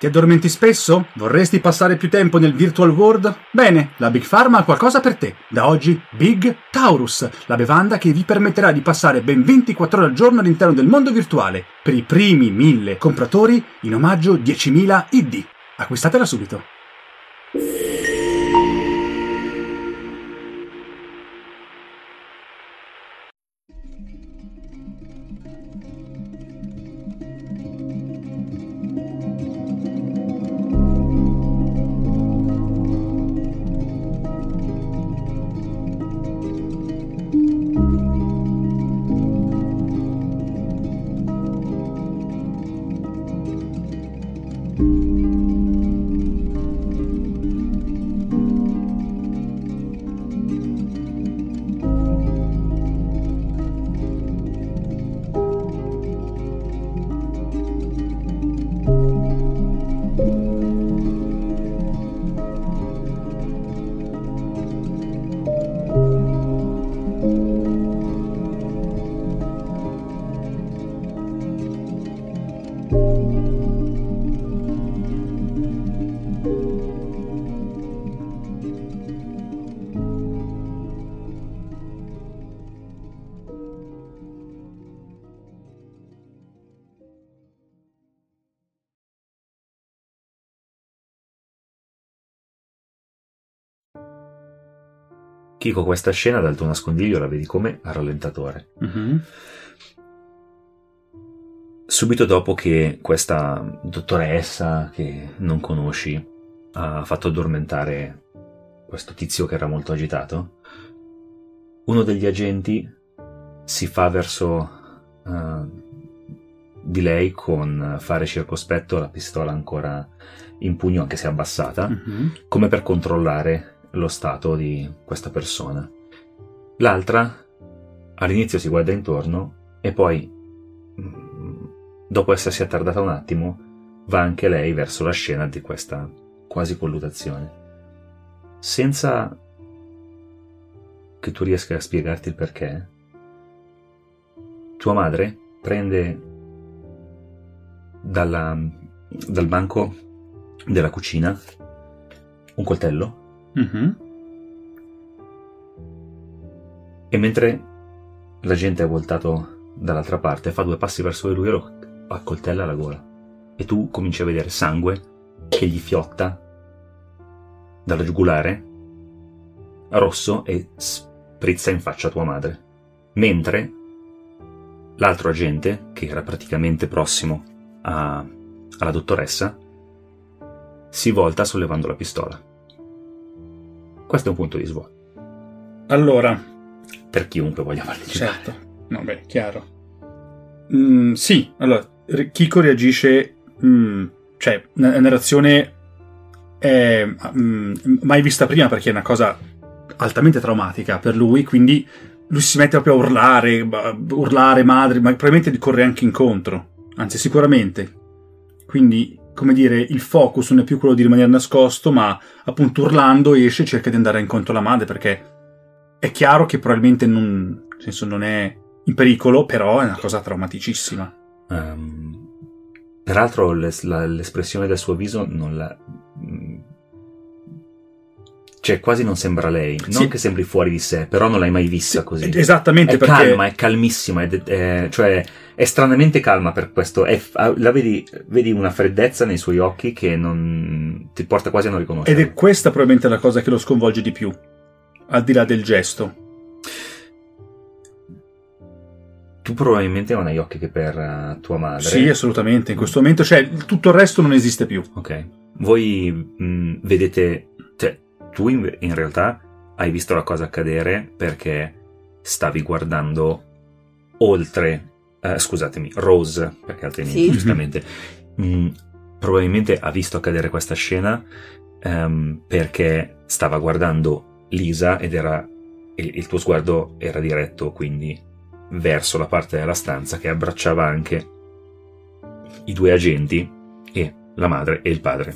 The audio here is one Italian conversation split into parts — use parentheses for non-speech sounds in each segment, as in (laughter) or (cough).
Ti addormenti spesso? Vorresti passare più tempo nel virtual world? Bene, la Big Pharma ha qualcosa per te. Da oggi, Big Taurus, la bevanda che vi permetterà di passare ben 24 ore al giorno all'interno del mondo virtuale. Per i primi 1000 compratori, in omaggio 10.000 ID. Acquistatela subito. Chico, questa scena dal tuo nascondiglio la vedi come a rallentatore. Mm-hmm. Subito dopo che questa dottoressa che non conosci ha fatto addormentare questo tizio che era molto agitato, uno degli agenti si fa verso uh, di lei con fare circospetto, la pistola ancora in pugno, anche se abbassata, Mm-hmm. come per controllare lo stato di questa persona. L'altra all'inizio si guarda intorno e poi, mm, dopo essersi attardata un attimo, va anche lei verso la scena di questa quasi colluttazione. Senza che tu riesca a spiegarti il perché, tua madre prende dalla- dal banco della cucina un coltello Mm-hmm. E mentre la gente è voltato dall'altra parte, fa due passi verso di lui e lo accoltella alla gola. E tu cominci a vedere sangue che gli fiotta dalla giugulare, rosso, e sprizza in faccia a tua madre. Mentre l'altro agente, che era praticamente prossimo a- alla dottoressa, si volta sollevando la pistola. Questo è un punto di svolta Allora, per chiunque voglia partecipare. certo. No, beh, chiaro. Mm, sì, allora, Kiko reagisce... mm, cioè, la narrazione è mm, mai vista prima perché è una cosa altamente traumatica per lui, quindi lui si mette proprio a urlare, urlare madre, ma probabilmente gli corre anche incontro, anzi sicuramente. Quindi, come dire, il focus non è più quello di rimanere nascosto, ma appunto urlando esce e cerca di andare incontro alla madre perché è chiaro che probabilmente non, senso, non è in pericolo, però è una cosa traumaticissima. Ehm, peraltro l'es- la- l'espressione del suo viso non la... mm, Cioè, quasi non sembra lei. Non Sì. che sembri fuori di sé, però non l'hai mai vista così. Esattamente È perché... calma, è calmissima, ed- è, cioè è stranamente calma per questo. È ah, la vedi, vedi una freddezza nei suoi occhi che non ti porta quasi a non Ed riconoscere. è questa probabilmente la cosa che lo sconvolge di più, al di là del gesto. Tu probabilmente non hai occhi che per eh, tua madre. Sì, assolutamente. In questo momento, cioè, tutto il resto non esiste più. Ok. Voi mh, vedete, cioè, tu in, in realtà hai visto la cosa accadere perché stavi guardando oltre, eh, scusatemi, Rose, perché altrimenti Sì. giustamente, mh, probabilmente ha visto accadere questa scena ehm, perché stava guardando Lisa ed era, il, il tuo sguardo era diretto quindi verso la parte della stanza che abbracciava anche i due agenti e la madre e il padre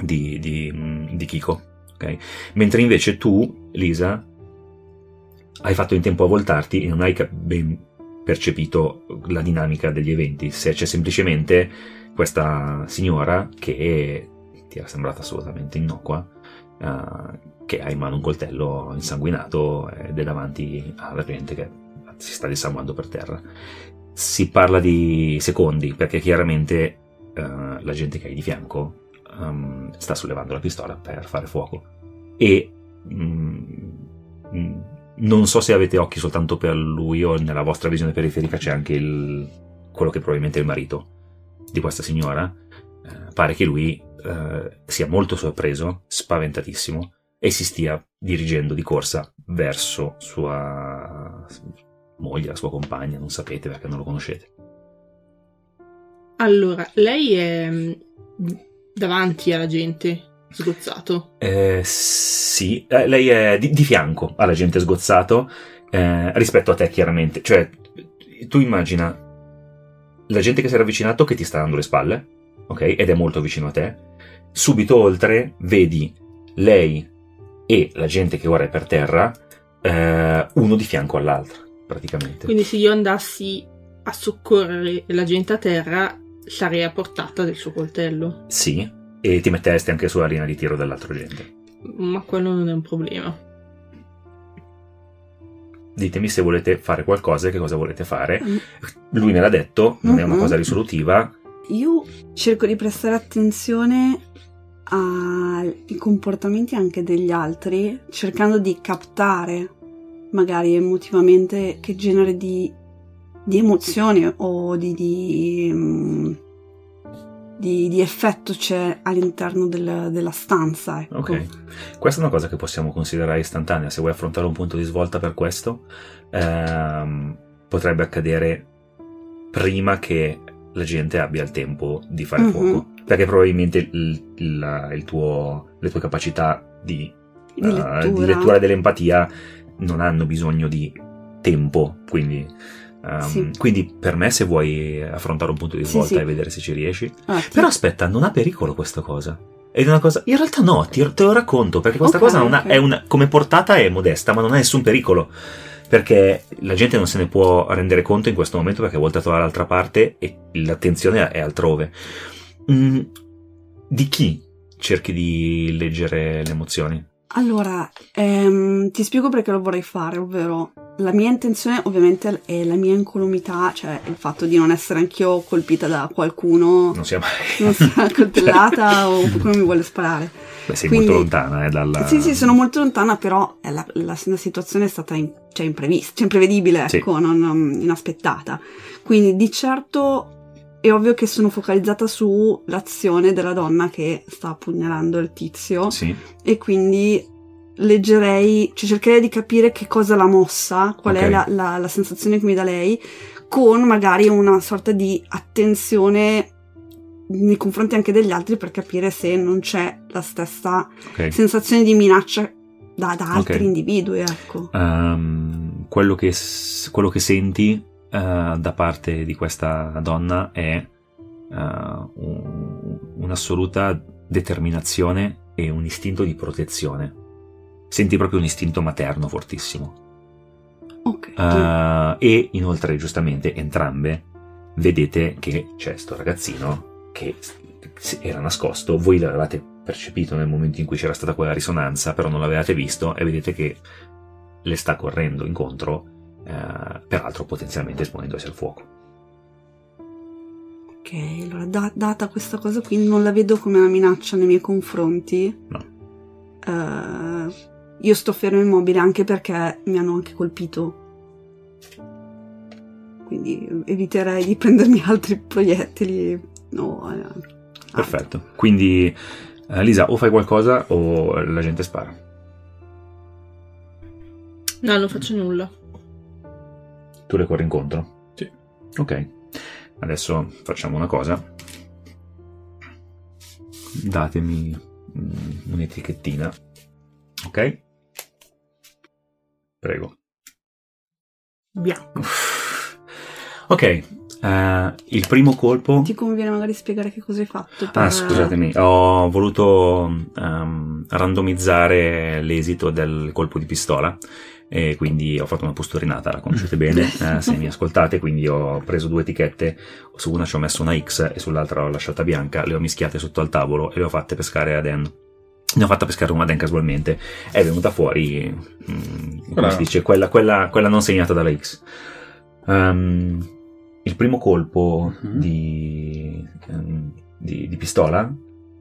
di, di, mh, di Kiko. Ok? Mentre invece tu, Lisa, hai fatto in tempo a voltarti e non hai ben percepito la dinamica degli eventi. Se c'è semplicemente questa signora che ti era sembrata assolutamente innocua, eh, che ha in mano un coltello insanguinato ed è davanti alla gente che si sta disarmando per terra. Si parla di secondi perché chiaramente eh, la gente che hai di fianco um, sta sollevando la pistola per fare fuoco e mm, non so se avete occhi soltanto per lui o nella vostra visione periferica c'è anche il, quello che probabilmente è il marito di questa signora. Eh, pare che lui eh, sia molto sorpreso, spaventatissimo e si stia dirigendo di corsa verso sua moglie, la sua compagna, non sapete perché non lo conoscete. Allora, lei è davanti alla gente, sgozzato. Eh, sì, eh, lei è di, di, fianco alla gente sgozzato eh, rispetto a te chiaramente. Cioè, tu immagina la gente che si è avvicinato che ti sta dando le spalle, ok? Ed è molto vicino a te. Subito oltre vedi lei e la gente che ora è per terra, eh, uno di fianco all'altro, praticamente. Quindi se io andassi a soccorrere la gente a terra, sarei a portata del suo coltello. Sì, e ti metteresti anche sulla linea di tiro dell'altra gente. Ma quello non è un problema. Ditemi se volete fare qualcosa e che cosa volete fare. Mm. Lui me l'ha detto, non mm-hmm. è una cosa risolutiva. Io cerco di prestare attenzione ai comportamenti anche degli altri, cercando di captare magari emotivamente che genere di, di emozioni o di, di, mm, di, di effetto c'è all'interno del, della stanza. Ecco. Ok, questa è una cosa che possiamo considerare istantanea. Se vuoi affrontare un punto di svolta per questo, ehm, potrebbe accadere prima che la gente abbia il tempo di fare mm-hmm. fuoco. Perché probabilmente il, il, il tuo, le tue capacità di, di, uh, lettura. di lettura dell'empatia non hanno bisogno di tempo. Quindi, um, sì. quindi, per me, se vuoi affrontare un punto di svolta sì, sì. e vedere se ci riesci. Ah, Però aspetta, non ha pericolo questa cosa. Ed è una cosa. In realtà no, ti, te lo racconto. Perché questa okay, cosa okay. ha, è una, come portata è modesta, ma non ha nessun pericolo perché la gente non se ne può rendere conto in questo momento perché è voltato dall'altra parte e l'attenzione è altrove. Mm, di chi cerchi di leggere le emozioni? Allora, ehm, ti spiego perché lo vorrei fare, ovvero la mia intenzione ovviamente è la mia incolumità, cioè il fatto di non essere anch'io colpita da qualcuno. Non sia mai. Non sia (laughs) coltellata o qualcuno mi vuole sparare. Beh, sei Quindi, molto lontana eh, dalla... Sì, sì, sono molto lontana, però la, la, la situazione è stata in, cioè, imprevista, cioè imprevedibile, ecco, sì. non, non, inaspettata. Quindi di certo è ovvio che sono focalizzata sull'azione della donna che sta appugnalando il tizio. Sì. E quindi leggerei, cioè cercherei di capire che cosa l'ha mossa, qual okay. è la, la, la sensazione che mi dà lei, con magari una sorta di attenzione nei confronti anche degli altri per capire se non c'è la stessa okay. sensazione di minaccia da, da altri okay. individui. Ecco. Um, quello, che, quello, che, senti uh, da parte di questa donna è uh, un, un'assoluta determinazione e un istinto di protezione. Senti proprio un istinto materno fortissimo. Okay. Uh, e inoltre, giustamente, entrambe vedete che c'è sto ragazzino che era nascosto, voi l'avevate percepito nel momento in cui c'era stata quella risonanza, però non l'avevate visto e vedete che le sta correndo incontro, eh, peraltro potenzialmente esponendosi al fuoco. Ok, allora da- data questa cosa qui non la vedo come una minaccia nei miei confronti. No. Uh, io sto fermo immobile anche perché mi hanno anche colpito. Quindi eviterei di (laughs) prendermi altri proiettili No, eh, Perfetto. Quindi, eh, Lisa, o fai qualcosa o la gente spara. No, non faccio nulla. Tu le corri incontro? Sì. Ok. Adesso facciamo una cosa. Datemi mm, un'etichettina. Ok? Prego. Bianco. Ok, Uh, il primo colpo. Ti conviene magari spiegare che cosa hai fatto? Per... Ah, scusatemi, ho voluto um, randomizzare l'esito del colpo di pistola. e quindi ho fatto una posturinata, la conoscete (laughs) bene eh, se mi ascoltate, quindi ho preso due etichette, su una ci ho messo una X e sull'altra l'ho lasciata bianca, le ho mischiate sotto al tavolo e le ho fatte pescare ad En. Ne ho fatta pescare una Den casualmente, è venuta fuori, mm, come si dice, quella, quella- quella non segnata dalla X. Ehm, il primo colpo Mhm. di, ehm, di- di pistola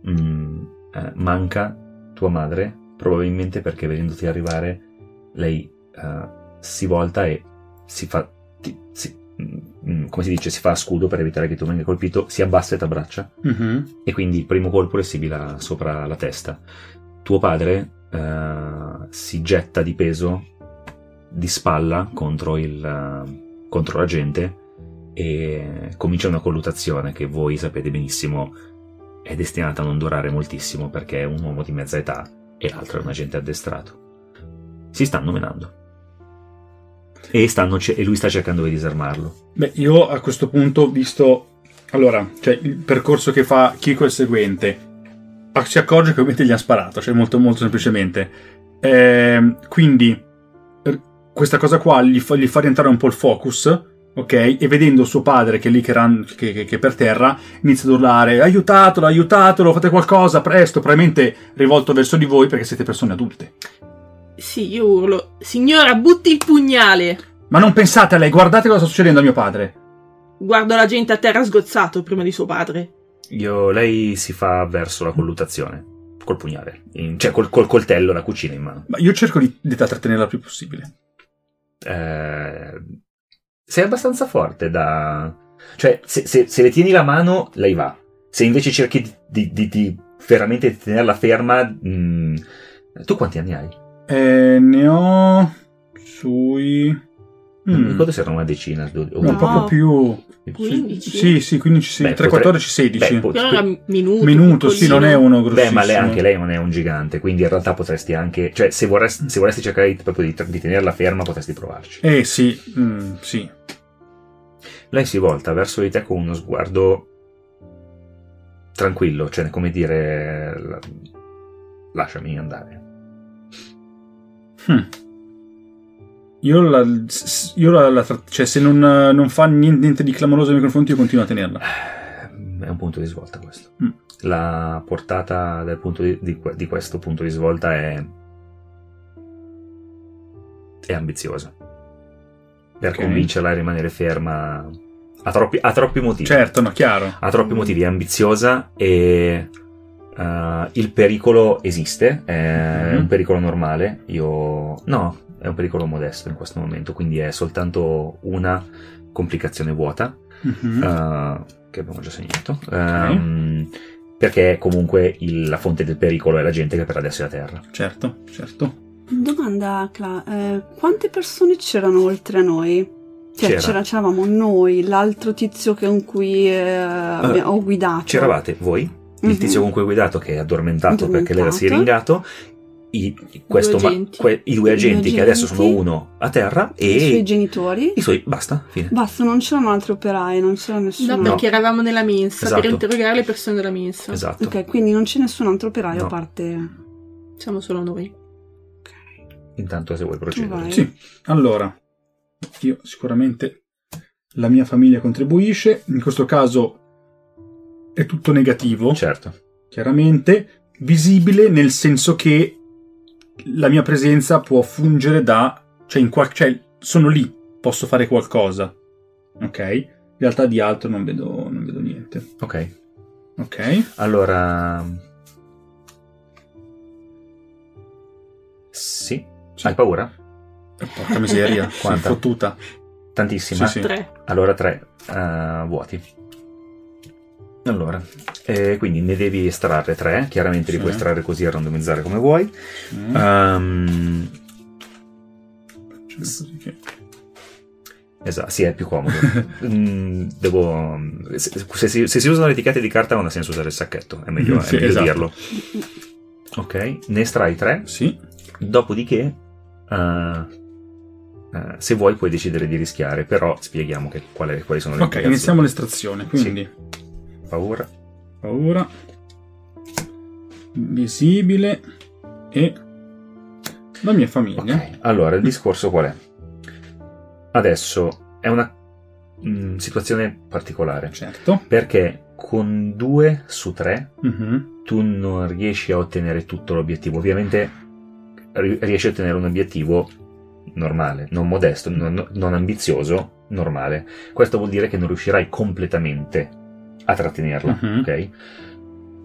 mm, eh, manca tua madre, probabilmente perché vedendoti arrivare lei eh, si volta e si fa, ti- si- come si dice, si fa a scudo per evitare che tu venga colpito, si abbassa e ti abbraccia Mhm. e quindi il primo colpo le sibila sopra la testa. Tuo padre eh, si getta di peso di spalla contro, il, eh, contro la gente e comincia una colluttazione che voi sapete benissimo è destinata a non durare moltissimo perché è un uomo di mezza età e l'altro è un agente addestrato. Si stanno menando. E, stanno e lui sta cercando di disarmarlo. Beh, io a questo punto, visto... Allora, cioè, il percorso che fa Kiko è il seguente. Si accorge che ovviamente gli ha sparato, cioè molto molto semplicemente. Ehm, quindi, eh, questa cosa qua gli fa, gli fa rientrare un po' il focus, ok? E vedendo suo padre che è lì che, ran- che- che- che è per terra, inizia ad urlare aiutatelo, aiutatelo, fate qualcosa, presto, probabilmente rivolto verso di voi perché siete persone adulte. Sì, io urlo. Signora, butti il pugnale! Ma non pensate a lei, guardate cosa sta succedendo a mio padre. Guardo la gente a terra sgozzato prima di suo padre. Io, lei si fa verso la colluttazione col pugnale, in- cioè col, col coltello da cucina in mano. Ma io cerco di, di trattenerla il più possibile. Eh, sei abbastanza forte da... Cioè, se, se- se le tieni la mano, lei va. Se invece cerchi di, di- di- di veramente tenerla ferma... mm, tu quanti anni hai? Eh, ne ho sui. Non mi Mm, ricordo se era una decina. o no, poco più. 15? Sì, sì, 15, sì, Beh, 3, potre- 14, 16. Beh, po- Però era minuto. Minuto, sì, non è uno grossissimo. Beh, ma lei, anche lei non è un gigante, quindi in realtà potresti anche... Cioè, se vorresti, se vorresti cercare di, proprio di, di tenerla ferma, potresti provarci. Eh sì, mm, sì. Lei si volta verso di te con uno sguardo tranquillo, cioè come dire la- lasciami andare. Hm. Io la, io la, la cioè se non, non fa niente, niente di clamoroso nei miei confronti io continuo a tenerla. È un punto di svolta questo. Mm. La portata del punto di, di di questo punto di svolta è è ambiziosa. Per Ok. convincerla a rimanere ferma ha troppi, ha troppi motivi. Certo, no, chiaro. ha troppi motivi, è ambiziosa e eh, il pericolo esiste, è Mhm. un pericolo normale, io no, è un pericolo modesto in questo momento, quindi è soltanto una complicazione vuota Mhm. eh, che abbiamo già segnato. ehm, perché comunque il- la fonte del pericolo è la gente che per adesso è a terra. Certo, certo. Domanda, Cla, eh, quante persone c'erano oltre a noi? Cioè, C'era. c'era- c'eravamo noi, l'altro tizio con cui eh, abbiamo- ho guidato. C'eravate voi, il tizio con cui guidato che è addormentato, perché lei era Addormentato. siringato, i, questo Due ma- agenti. que- i due I due agenti che adesso sono agenti. uno a terra I suoi e genitori. i suoi... Basta, fine. Basta, non c'erano altri operai, non c'era nessuno. No, perché eravamo nella mensa Esatto. per interrogare le persone della mensa. Esatto. Ok, quindi non c'è nessun altro operaio No. a parte. Siamo solo noi. Intanto se vuoi procedere. Sì, allora, io sicuramente la mia famiglia contribuisce, in questo caso è tutto negativo, Certo. chiaramente, visibile nel senso che la mia presenza può fungere da... cioè, in qual- cioè sono lì, posso fare qualcosa, ok? In realtà di altro non vedo, non vedo niente, Ok. ok? Allora... Sì. Sì. Hai paura? Porca miseria, (laughs) Quanta? fottuta. Tantissima. Sì, sì. Tre. Allora tre eh, vuoti. Allora, eh, quindi ne devi estrarre tre, chiaramente li Sì. puoi estrarre così e randomizzare come vuoi. Mm. Ehm, Così che- esatto, sì, è più comodo. (laughs) Mm, devo, se, se si, se si usano le etichette di carta non ha senso usare il sacchetto, è meglio, è Sì, meglio esatto. dirlo. Ok, ne estrai tre, Sì, dopodiché eh, eh, se vuoi puoi decidere di rischiare, però spieghiamo che, qual è- quali sono le ok, iniziamo l'estrazione, quindi... Paura. paura visibile e La mia famiglia. Ok, allora il discorso qual è? Adesso è una mm, situazione particolare Certo. perché con due su tre Mhm. tu non riesci a ottenere tutto l'obiettivo. Ovviamente ri- riesci a ottenere un obiettivo normale, non modesto, non, non ambizioso, normale. Questo vuol dire che non riuscirai completamente a trattenerla, Mhm. ok?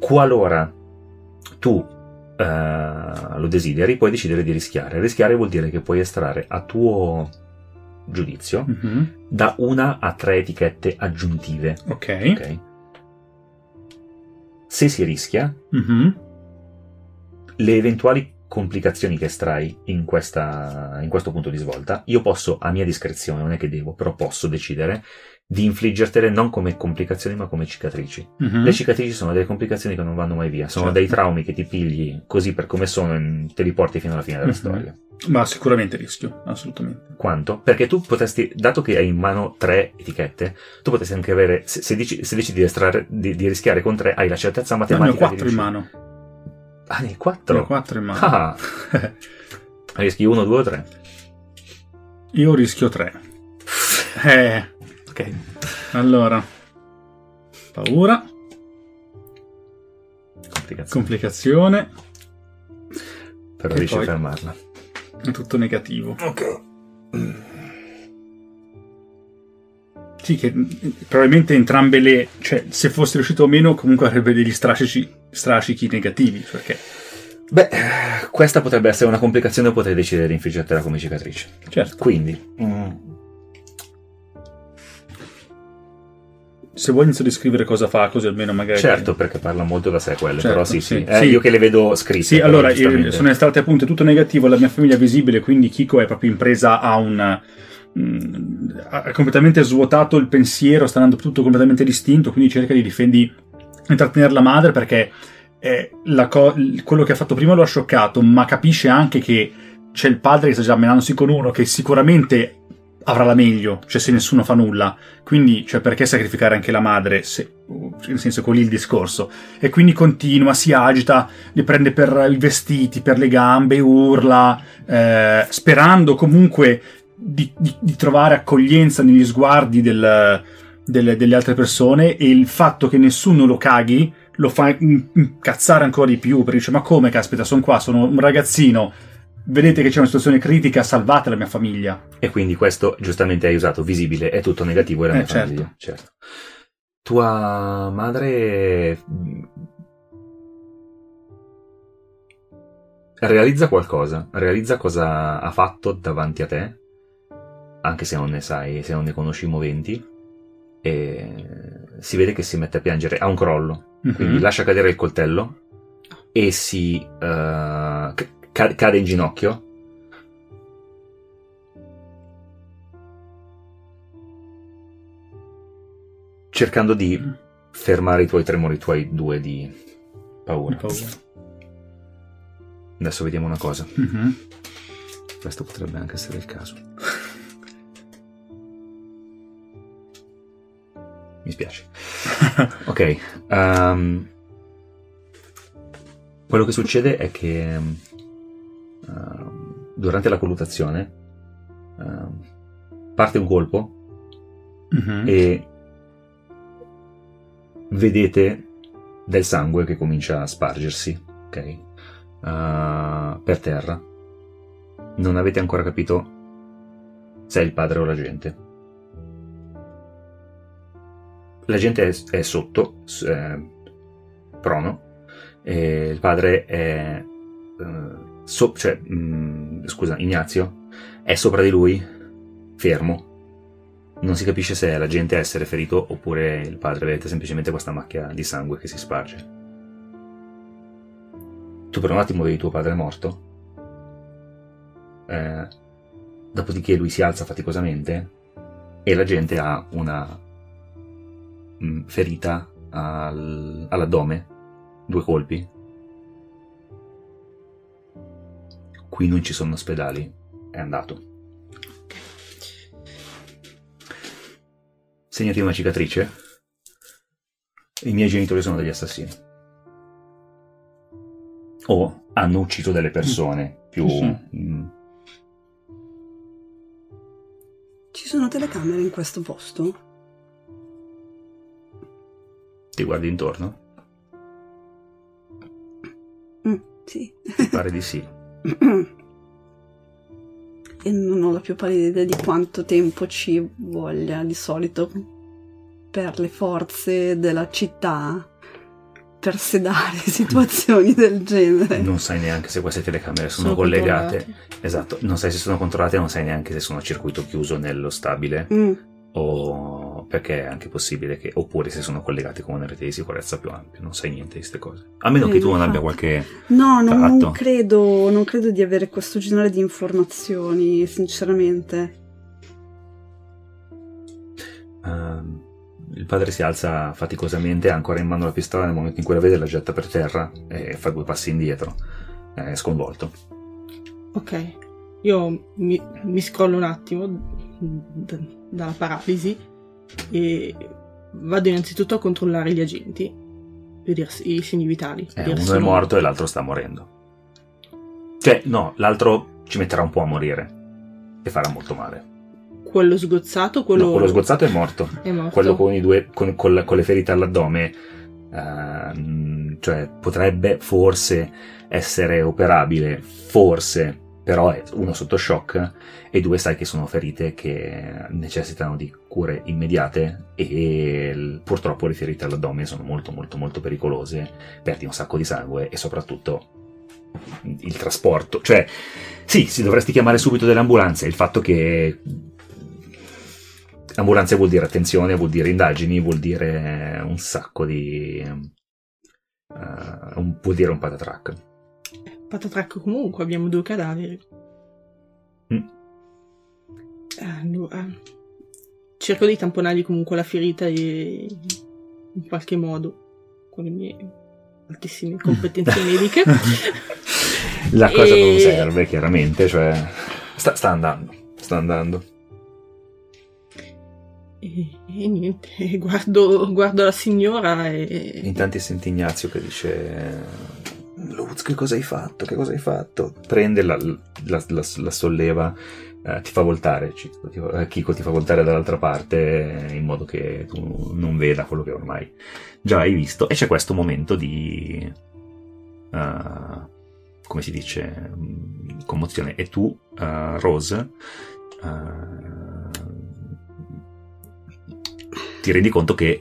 Qualora tu eh, lo desideri, puoi decidere di rischiare. Rischiare vuol dire che puoi estrarre a tuo giudizio Mhm. da una a tre etichette aggiuntive, Ok. ok? Se si rischia, Mhm. le eventuali complicazioni che estrai in, questa, in questo punto di svolta, io posso, a mia discrezione, non è che devo, però posso decidere di infliggertele non come complicazioni ma come cicatrici. Mhm. Le cicatrici sono delle complicazioni che non vanno mai via, sono Certo. dei traumi che ti pigli così per come sono e te li porti fino alla fine della Mhm. storia. Ma sicuramente rischio, assolutamente. Quanto? Perché tu potresti, dato che hai in mano tre etichette, tu potresti anche avere, se, se dici- se decidi di, estrarre, di, di rischiare con tre, hai la certezza No, ne ho matematica. quattro in mano. Ah, ne hai Ne quattro? ho quattro in mano. Ah, (laughs) rischi uno, due o tre? Io rischio tre. Eh, Ok. allora. Paura, Complicazioni. complicazione, Però e riesci a fermarla. è tutto negativo. Ok. Sì, che probabilmente entrambe le... Cioè, se fosse riuscito o meno, comunque avrebbe degli strascici, strascichi negativi, perché... Beh, questa potrebbe essere una complicazione potrei decidere di infliggertela come cicatrice. Certo. Quindi, mm, Se vuoi inizio a descrivere cosa fa, così almeno magari... certo, perché parla molto da sé quelle, Certo, però sì, sì. sì. Eh, Sì. Io che le vedo scritte. Sì, allora, eh, giustamente. sono state appunto tutto negativo, la mia famiglia è visibile, quindi Kiko è proprio in presa a un... mm, ha completamente svuotato il pensiero, sta andando tutto completamente distinto, quindi cerca di difendi intrattenere la madre perché co- quello che ha fatto prima lo ha scioccato, ma capisce anche che c'è il padre che sta già menandosi con uno che sicuramente avrà la meglio, cioè se nessuno fa nulla. Quindi, cioè, perché sacrificare anche la madre? Se, nel senso, quelli il discorso. E quindi continua, si agita, li prende per i vestiti, per le gambe, urla, eh, sperando comunque di, di- di trovare accoglienza negli sguardi del- delle, delle altre persone e il fatto che nessuno lo caghi lo fa in- incazzare ancora di più, perché dice ma come caspita, sono qua, sono un ragazzino, vedete che c'è una situazione critica, salvate la mia famiglia. E quindi questo, giustamente hai usato visibile, è tutto negativo e la Eh, mia certo. famiglia. Certo. Tua madre mm, realizza qualcosa, realizza cosa ha fatto davanti a te, anche se non ne sai, se non ne conosci i moventi, e si vede che si mette a piangere, ha un crollo, quindi Mhm. lascia cadere il coltello e si ca- cade in ginocchio. Cercando di fermare i tuoi tremori, i tuoi due di paura. Paura. Adesso vediamo una cosa. Mhm. Questo potrebbe anche essere il caso. Mi spiace. (laughs) ok. ehm, quello che succede è che ehm, durante la colluttazione ehm, parte un colpo Mhm. e vedete del sangue che comincia a spargersi, ok? Eh, per terra. Non avete ancora capito se è il padre o la gente. La gente è, è sotto, s- eh, prono, e il padre è... eh, so- cioè, mm, scusa, Ignazio è sopra di lui, fermo, non si capisce se è la gente a essere ferito oppure il padre vedete semplicemente questa macchia di sangue che si sparge. Tu per un attimo vedi tuo padre morto. Eh, dopodiché lui si alza faticosamente e la gente ha una mm, ferita al- all'addome, due colpi. Qui non ci sono ospedali, è andato. Segnati una cicatrice. I miei genitori sono degli assassini. O hanno ucciso delle persone più... Sì. mm, Ci sono telecamere in questo posto? ti guardi intorno? Mm, sì. Mi pare di sì. (laughs) (clears throat) e non ho la più pallida idea di quanto tempo ci voglia di solito per le forze della città per sedare (laughs) situazioni del genere. Non sai neanche se queste telecamere sono, Sono collegate. Esatto, non sai se sono controllate, non sai neanche se sono a circuito chiuso nello stabile Mm, o perché è anche possibile che oppure se sono collegate con una rete di sicurezza più ampia, non sai niente di queste cose. A meno Eh, che tu non abbia qualche No, non, non credo, non credo di avere questo genere di informazioni, sinceramente. Ehm, il padre si alza faticosamente, ha ancora in mano la pistola nel momento in cui la vede, la getta per terra e fa due passi indietro, è sconvolto. Ok, io mi, mi scrollo un attimo d- dalla paralisi e vado innanzitutto a controllare gli agenti, vedere i segni vitali. Eh, uno è morto e l'altro sta morendo. Cioè, no, l'altro ci metterà un po' a morire e farà molto male. Quello sgozzato, quello, No, quello sgozzato è morto. (laughs) è morto. Quello con, i due, con, con la- con le ferite all'addome, ehm, cioè potrebbe forse essere operabile, forse, però è uno sotto shock e due sai che sono ferite che necessitano di cure immediate e purtroppo le ferite all'addome sono molto molto molto pericolose, perdi un sacco di sangue e soprattutto il trasporto, cioè sì, si dovresti chiamare subito delle ambulanze, il fatto che ambulanze vuol dire attenzione, vuol dire indagini, vuol dire un sacco di... eh, un- vuol dire un patatrack. Patatrack comunque, abbiamo due cadaveri. Mm. Allora, cerco di tamponargli comunque la ferita e- in qualche modo con le mie altissime (laughs) competenze mediche. (laughs) La cosa E- non serve, chiaramente, cioè... Sta, sta andando, sta andando. E, e niente, (laughs) guardo, guardo la signora e... Intanto senti Ignazio che dice... Luz, che cosa hai fatto? Che cosa hai fatto? Prende, la, la- la- la solleva, eh, ti fa voltare, Chico ti, fa- eh, Chico ti fa voltare dall'altra parte eh, in modo che tu non veda quello che ormai già hai visto. E c'è questo momento di... eh, come si dice? mm, Commozione. E tu, eh, Rose, eh, ti rendi conto che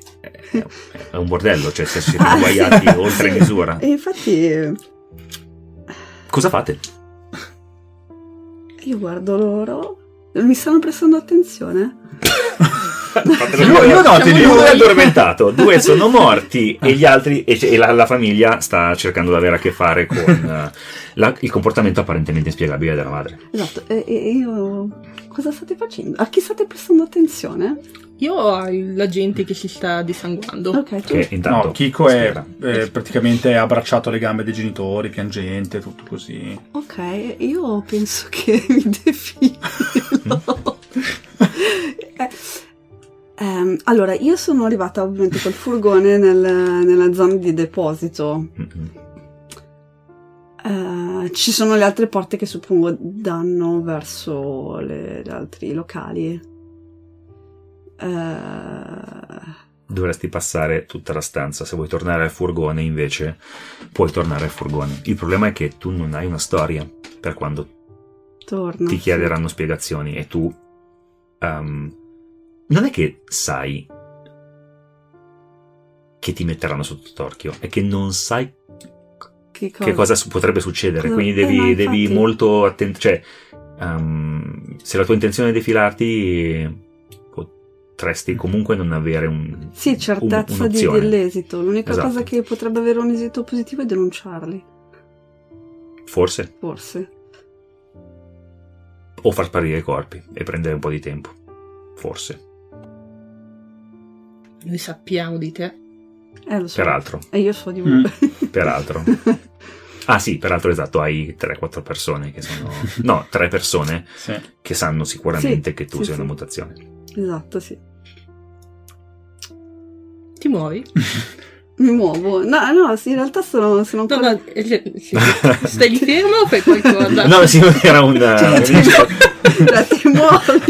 è, un bordello, cioè si siete inguaiati (laughs) sì. oltre Sì. misura. E infatti Cosa fate? io guardo loro, mi stanno prestando attenzione? (laughs) Io- io no, ti dico. Uno è addormentato, due sono morti e gli altri e, e la, la famiglia sta cercando di avere a che fare con (laughs) eh, la- il comportamento apparentemente inspiegabile della madre. Esatto, e, e io... Cosa state facendo? A chi state prestando attenzione? Io ho la gente che si sta dissanguando. Ok, tu... Che intanto No, Kiko è spera. eh, praticamente abbracciato alle gambe dei genitori, piangente, tutto così. Ok, io penso che (laughs) mi defilo. (laughs) Eh, ehm, allora, io sono arrivata ovviamente col furgone nel- nella zona di deposito. Eh, ci sono le altre porte che suppongo danno verso le, gli altri locali. Eh, Dovresti passare tutta la stanza. Se vuoi tornare al furgone, invece, puoi tornare al furgone. Il problema è che tu non hai una storia per quando torno. ti chiederanno spiegazioni e tu ehm, non è che sai che ti metteranno sotto torchio, è che non sai Che cosa? che cosa potrebbe succedere, quindi eh, devi, no, devi molto attento, cioè ehm, se la tua intenzione è defilarti potresti comunque non avere un Sì, certezza un- di- dell'esito. L'unica Esatto. cosa che potrebbe avere un esito positivo è denunciarli, forse forse. o far sparire i corpi e prendere un po' di tempo, forse, Noi sappiamo di te. Eh, lo so. peraltro. E io so di Mm. voi. (laughs) Peraltro. Ah sì, peraltro esatto, hai 3-4 persone che sono... (laughs) No, 3 persone Sì. che sanno sicuramente Sì, che tu sì, sei una sì. mutazione. Esatto, sì. Ti muovi? (laughs) Mi muovo. No, no, sì, in realtà sono, sono No, ancora... no, eh, sì. stai lì fermo o fai qualcosa? (laughs) No, sì, era un... Cioè, ti, (laughs) cioè, ti muovi.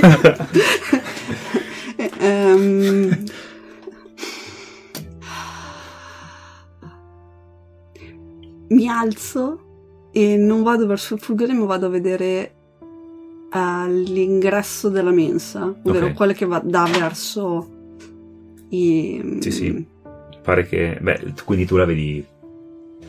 Eh, ehm. Mi alzo e non vado verso il fulgore, ma vado a vedere eh, l'ingresso della mensa, ovvero Ok. quello che va da verso i... Sì, sì. Pare che... Beh, quindi tu la vedi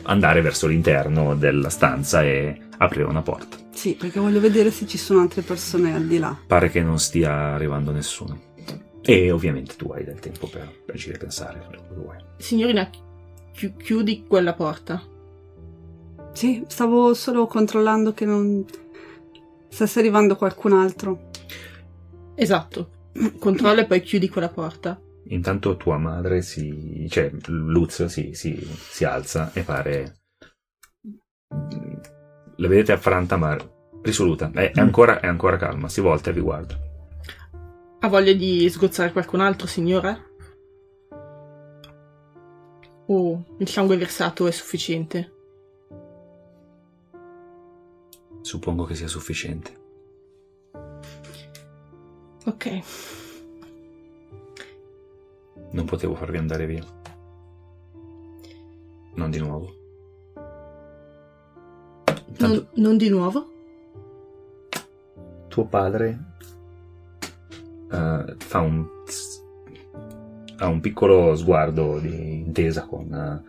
andare verso l'interno della stanza e aprire una porta. Sì, perché voglio vedere se ci sono altre persone al di là. Pare che non stia arrivando nessuno. E ovviamente tu hai del tempo per agire e pensare quello che vuoi. Signorina, chi- chiudi quella porta. Sì, stavo solo controllando che non stesse arrivando qualcun altro. Esatto. Controlla e poi chiudi quella porta. Intanto tua madre si... cioè Luz si, si, si alza e pare... La vedete affranta ma risoluta. È, è Mm. ancora, è ancora calma, si volta e vi guarda. Ha voglia di sgozzare qualcun altro, signora? O il sangue versato è sufficiente? Suppongo che sia sufficiente. Ok. Non potevo farvi andare via. Non di nuovo. Intanto Non, non di nuovo? tuo padre eh, fa un ha un piccolo sguardo di intesa con, eh,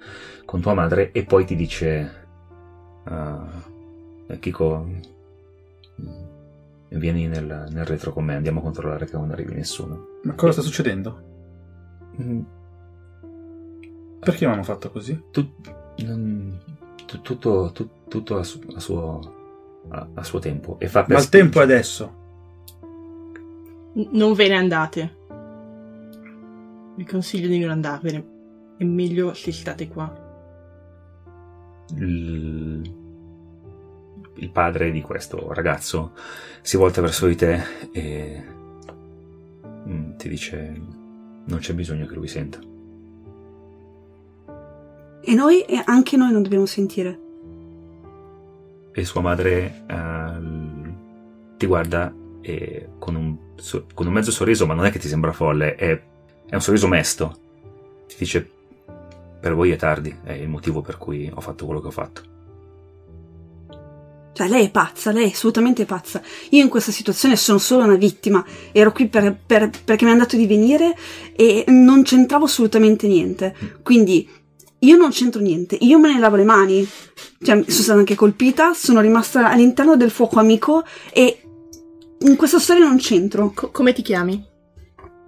con tua madre e poi ti dice eh, Kiko mm, vieni nel, nel retro con me andiamo a controllare che non arrivi nessuno Ma cosa sta succedendo? Mm, Perché mi hanno fatto così? tu- non- tu- tutto, tu- tutto a, su- a suo a, a suo tempo e fa per Ma il tempo è adesso. N- non ve ne andate. Vi consiglio di non andarvene. È meglio se state qua. il, il padre di questo ragazzo si volta verso di te e mm, ti dice non c'è bisogno che lui senta. E noi, e anche noi non dobbiamo sentire. E sua madre eh, ti guarda e con un, con un mezzo sorriso, ma non è che ti sembra folle, è, è un sorriso mesto. Ti dice per voi è tardi, è il motivo per cui ho fatto quello che ho fatto. Cioè, lei è pazza, lei è assolutamente pazza. Io in questa situazione sono solo una vittima. Ero qui per- per- perché mi hanno dato di venire e non c'entravo assolutamente niente. Quindi io non c'entro niente, io me ne lavo le mani. Cioè, sono stata anche colpita, sono rimasta all'interno del fuoco amico e in questa storia non c'entro. Co- come ti chiami?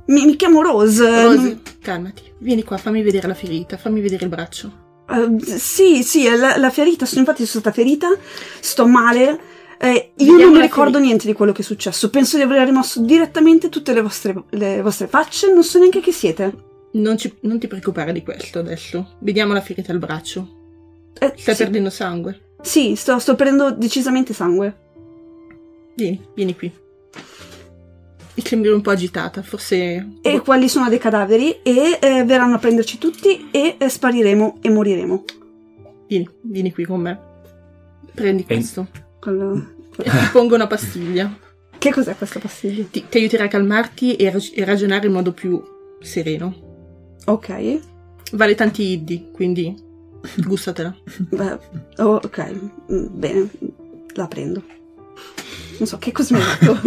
Mi, mi chiamo Rose. Rosy, calmati. Vieni qua, fammi vedere la ferita, fammi vedere il braccio. Eh, sì, sì, la, la ferita, sono, infatti sono stata ferita, sto male. eh, io Vediamo non mi ricordo ferita. niente di quello che è successo. Penso di aver rimosso direttamente tutte le vostre, le vostre facce. Non so neanche chi siete. Non, ci- non ti preoccupare di questo adesso. Vediamo la ferita al braccio. Eh, Stai sì, perdendo sangue. sì, sto, sto prendendo decisamente sangue. Vieni, vieni qui. Mi sembri un po' agitata, forse... E quelli sono dei cadaveri e eh, verranno a prenderci tutti e eh, spariremo e moriremo. Vieni, vieni qui con me. Prendi E- questo. E ti pongo una pastiglia. Che cos'è questa pastiglia? Ti, ti aiuterà a calmarti e, rag- e ragionare in modo più sereno. Ok. Vale tanti iddi, quindi gustatela. Beh, oh, ok, mm, bene, la prendo. Non so che dato.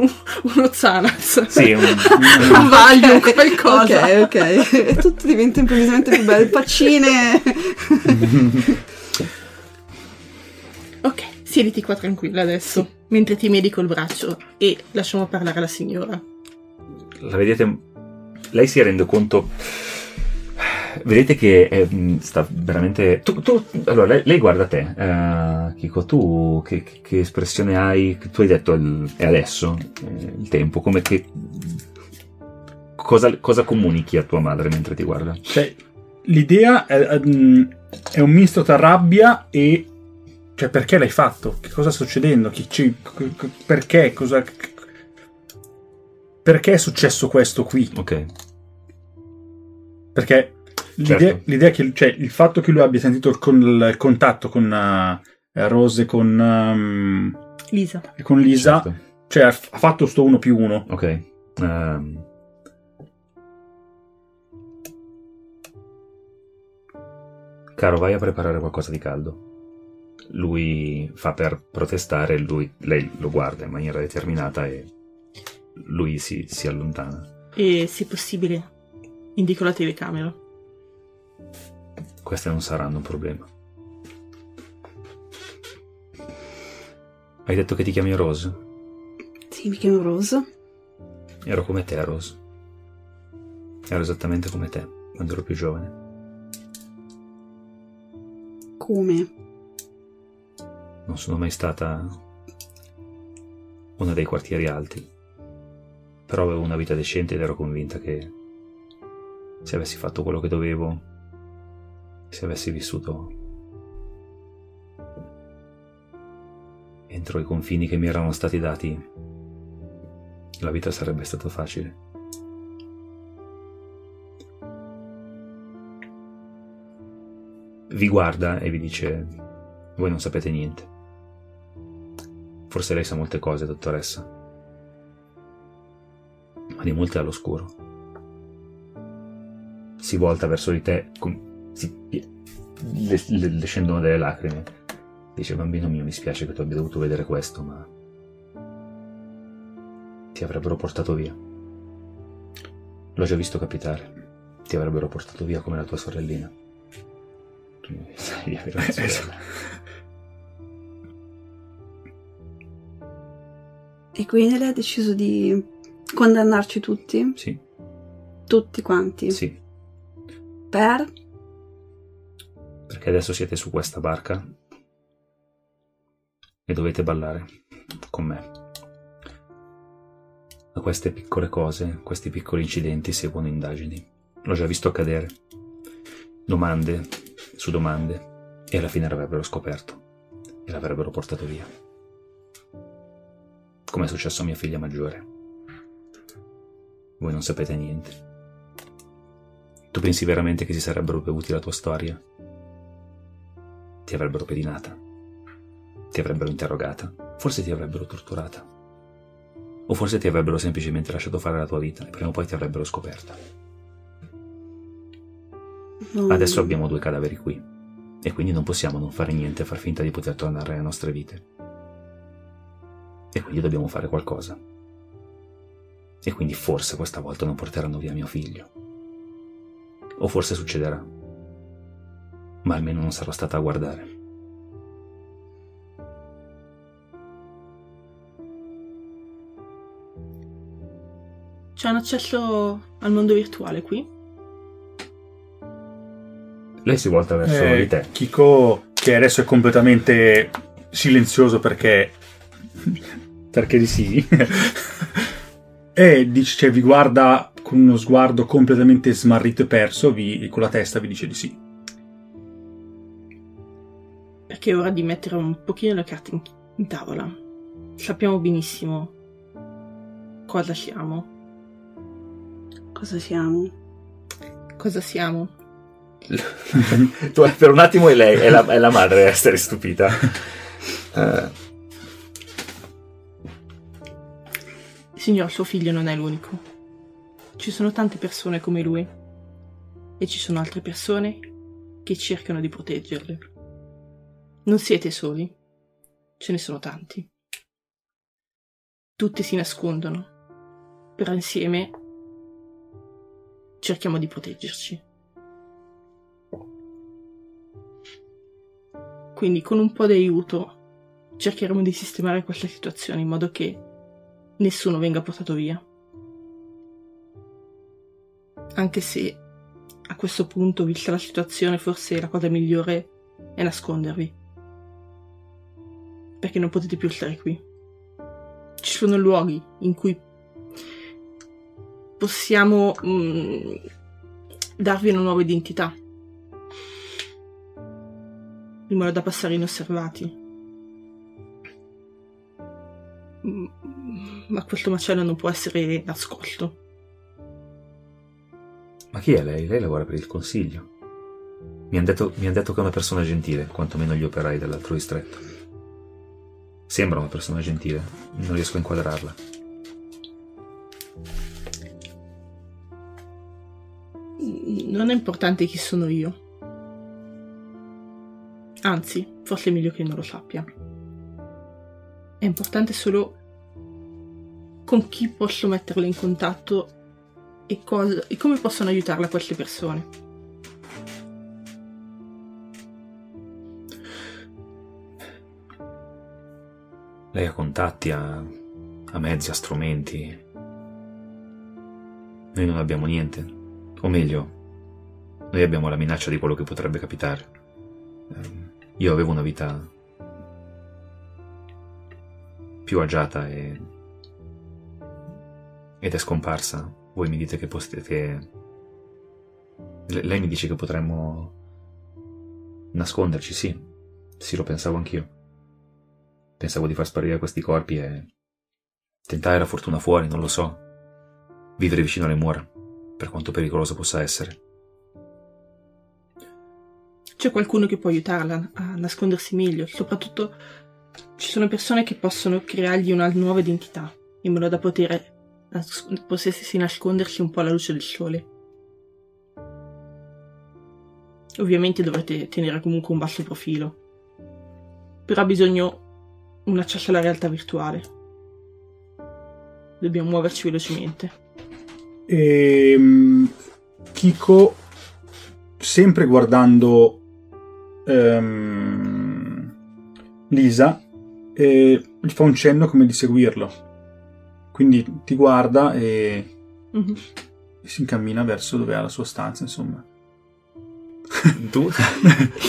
(laughs) Uno Xanax. Sì, un, (laughs) Un Valium, qualcosa. Ok, ok. E tutto diventa improvvisamente più bello. Paccine. (laughs) Ok, siediti qua tranquilla adesso, mentre ti medico il braccio e lasciamo parlare la signora. la vedete, lei si rende conto, vedete che è, mh, sta veramente, tu, tu- allora lei, lei guarda te, eh, Kiko, tu che, che- espressione hai, tu hai detto il- è adesso, eh, il tempo, come che, cosa, cosa comunichi a tua madre mentre ti guarda? Cioè, l'idea è, è, mm, un misto tra rabbia e... Cioè, perché l'hai fatto? Che cosa sta succedendo? Chi ci- perché? Cosa... Perché è successo questo qui? Ok, Perché l'idea, Certo. l'idea è che cioè, il fatto che lui abbia sentito il, con- il contatto con eh, Rose e con, ehm, Lisa. e con Lisa, Certo. cioè ha fatto sto uno più uno. Ok. Ehm. Caro, vai a preparare qualcosa di caldo. Lui fa per protestare, lui, lei lo guarda in maniera determinata e lui si, si allontana. E se possibile, indico la telecamera. Queste non saranno un problema. Hai detto che ti chiami Rose? Sì, mi chiamo Rose. Ero come te, Rose. Ero esattamente come te, quando ero più giovane. Come? Non sono mai stata una dei quartieri alti. Però avevo una vita decente ed ero convinta che se avessi fatto quello che dovevo, se avessi vissuto entro i confini che mi erano stati dati, la vita sarebbe stata facile. Vi guarda e vi dice: Voi non sapete niente. Forse lei sa molte cose, dottoressa, ma di molte all'oscuro. Si volta verso di te, con- si- le, le- le scendono delle lacrime. Dice: Bambino mio, mi spiace che tu abbia dovuto vedere questo, ma ti avrebbero portato via. L'ho già visto capitare. Ti avrebbero portato via come la tua sorellina. Tu (laughs) sai di avere una sorella. E quindi lei ha deciso di condannarci tutti? Sì, Tutti quanti? sì. Per? Perché adesso siete su questa barca e dovete ballare con me. A queste piccole cose, questi piccoli incidenti seguono indagini. L'ho già visto accadere. Domande su domande e alla fine l'avrebbero scoperto e l'avrebbero portato via. Come è successo a mia figlia maggiore. Voi non sapete niente. Tu pensi veramente che si sarebbero bevuti la tua storia? Ti avrebbero pedinata. Ti avrebbero interrogata. Forse ti avrebbero torturata. O forse ti avrebbero semplicemente lasciato fare la tua vita e prima o poi ti avrebbero scoperta. Non- Adesso abbiamo due cadaveri qui. E quindi non possiamo non fare niente e far finta di poter tornare alle nostre vite. E quindi dobbiamo fare qualcosa. E quindi forse questa volta non porteranno via mio figlio. O forse succederà. Ma almeno non sarò stata a guardare. C'è un accesso al mondo virtuale qui? Lei si volta verso Eh, di te. Kiko, che adesso è completamente silenzioso perché. perché di sì. (laughs) e dice, cioè, vi guarda con uno sguardo completamente smarrito e perso, vi, con la testa vi dice di sì. Perché è ora di mettere un pochino le carte in, in tavola. Sappiamo benissimo cosa siamo, Cosa siamo? cosa siamo. (laughs) Tu, per un attimo è lei, è la, è la madre a essere stupita. Eh, Signor, suo figlio non è l'unico. Ci sono tante persone come lui. E ci sono altre persone che cercano di proteggerle. Non siete soli. Ce ne sono tanti. Tutti si nascondono. Però insieme cerchiamo di proteggerci. Quindi con un po' di aiuto cercheremo di sistemare questa situazione in modo che nessuno venga portato via. Anche se a questo punto, vista la situazione, forse la cosa migliore è nascondervi. Perché non potete più stare qui. Ci sono luoghi in cui possiamo mm, darvi una nuova identità. In modo da passare inosservati. Mm, Ma questo macello non può essere nascosto. ma chi è lei? Lei lavora per il consiglio. Mi hanno detto, han detto che è una persona gentile, quantomeno gli operai dell'altro distretto. Sembra una persona gentile, non riesco a inquadrarla. Non è importante chi sono io. Anzi, forse è meglio che non lo sappia. È importante solo con chi posso metterla in contatto e, cosa, e come possono aiutarla queste persone. Lei ha contatti, ha, ha mezzi, ha strumenti. Noi non abbiamo niente. O meglio, noi abbiamo la minaccia di quello che potrebbe capitare. Ehm, io avevo una vita più agiata e... ed è scomparsa. Voi mi dite che potete... Lei mi dice che potremmo nasconderci, sì. Sì, lo pensavo anch'io. Pensavo di far sparire questi corpi e tentare la fortuna fuori, non lo so. Vivere vicino alle mura, per quanto pericoloso possa essere. C'è qualcuno che può aiutarla a nascondersi meglio, soprattutto ci sono persone che possono creargli una nuova identità, in modo da poter nas- potersi nascondersi un po' alla luce del sole. Ovviamente dovrete tenere comunque un basso profilo, però ha bisogno un accesso alla realtà virtuale. Dobbiamo muoverci velocemente. E ehm, Kiko, sempre guardando ehm, Lisa, eh, gli fa un cenno come di seguirlo. Quindi ti guarda e, Mhm. e si incammina verso dove ha la sua stanza, insomma. (laughs) Tu?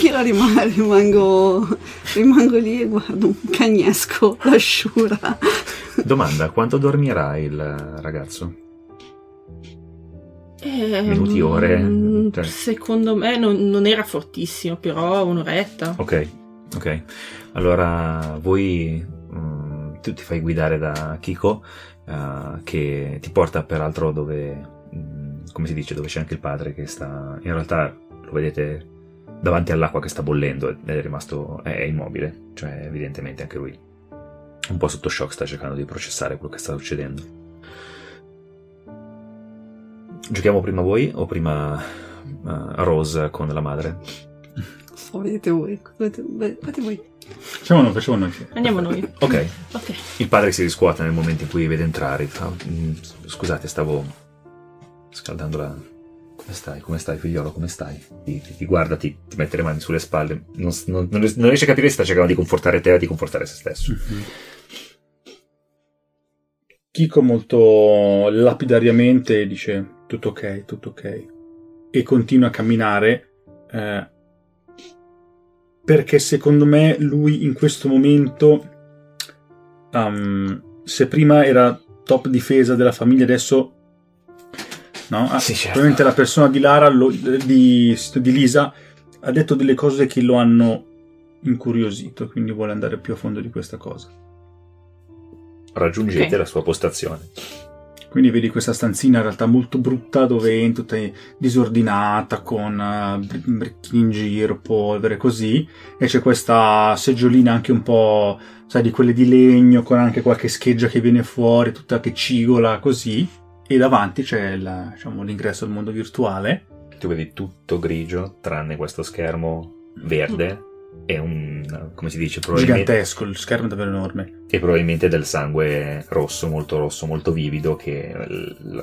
Io rima- rimango, rimango lì e guardo un cagnesco l'asciura. Domanda, quanto dormirà il ragazzo? Ehm, Minuti, ore, cioè- Secondo me non, non era fortissimo, però un'oretta. Ok, ok. Allora, voi... mm, tu ti fai guidare da Kiko, eh, che ti porta peraltro dove... mm, come si dice, dove c'è anche il padre che sta... In realtà lo vedete davanti all'acqua che sta bollendo ed è rimasto... è, immobile. Cioè, evidentemente anche lui un po' sotto shock sta cercando di processare quello che sta succedendo. Giochiamo prima voi o prima eh, Rose con la madre? So, vedete voi. Vedete, vedete voi. Facciamo noi, facciamo noi. Andiamo noi. Ok, Ok. il padre si riscuote nel momento in cui vede entrare. Fa, "Mm, scusate, stavo scaldando la... Come stai? Come stai, figliolo? Come stai? Ti, ti- ti guarda, ti, ti mette le mani sulle spalle. Non, non- non non riesce a capire se sta cercando di confortare te o di confortare se stesso. Kiko molto lapidariamente dice tutto ok, tutto ok e continua a camminare eh, perché secondo me lui in questo momento um, se prima era top difesa della famiglia adesso no? Ah, Sì, certo. probabilmente la persona di Lara lo- di, di Lisa ha detto delle cose che lo hanno incuriosito quindi vuole andare più a fondo di questa cosa Raggiungete Ok. la sua postazione. Quindi vedi questa stanzina in realtà molto brutta dove è tutta disordinata con eh, br- bricchini in giro, polvere così e c'è questa seggiolina anche un po' sai di quelle di legno con anche qualche scheggia che viene fuori, tutta che cigola così e davanti c'è il- diciamo, l'ingresso al mondo virtuale. Tu vedi tutto grigio, tranne questo schermo verde e un... come si dice? Probabilmente, Gigantesco, il schermo è davvero enorme. e probabilmente del sangue rosso, molto rosso, molto vivido che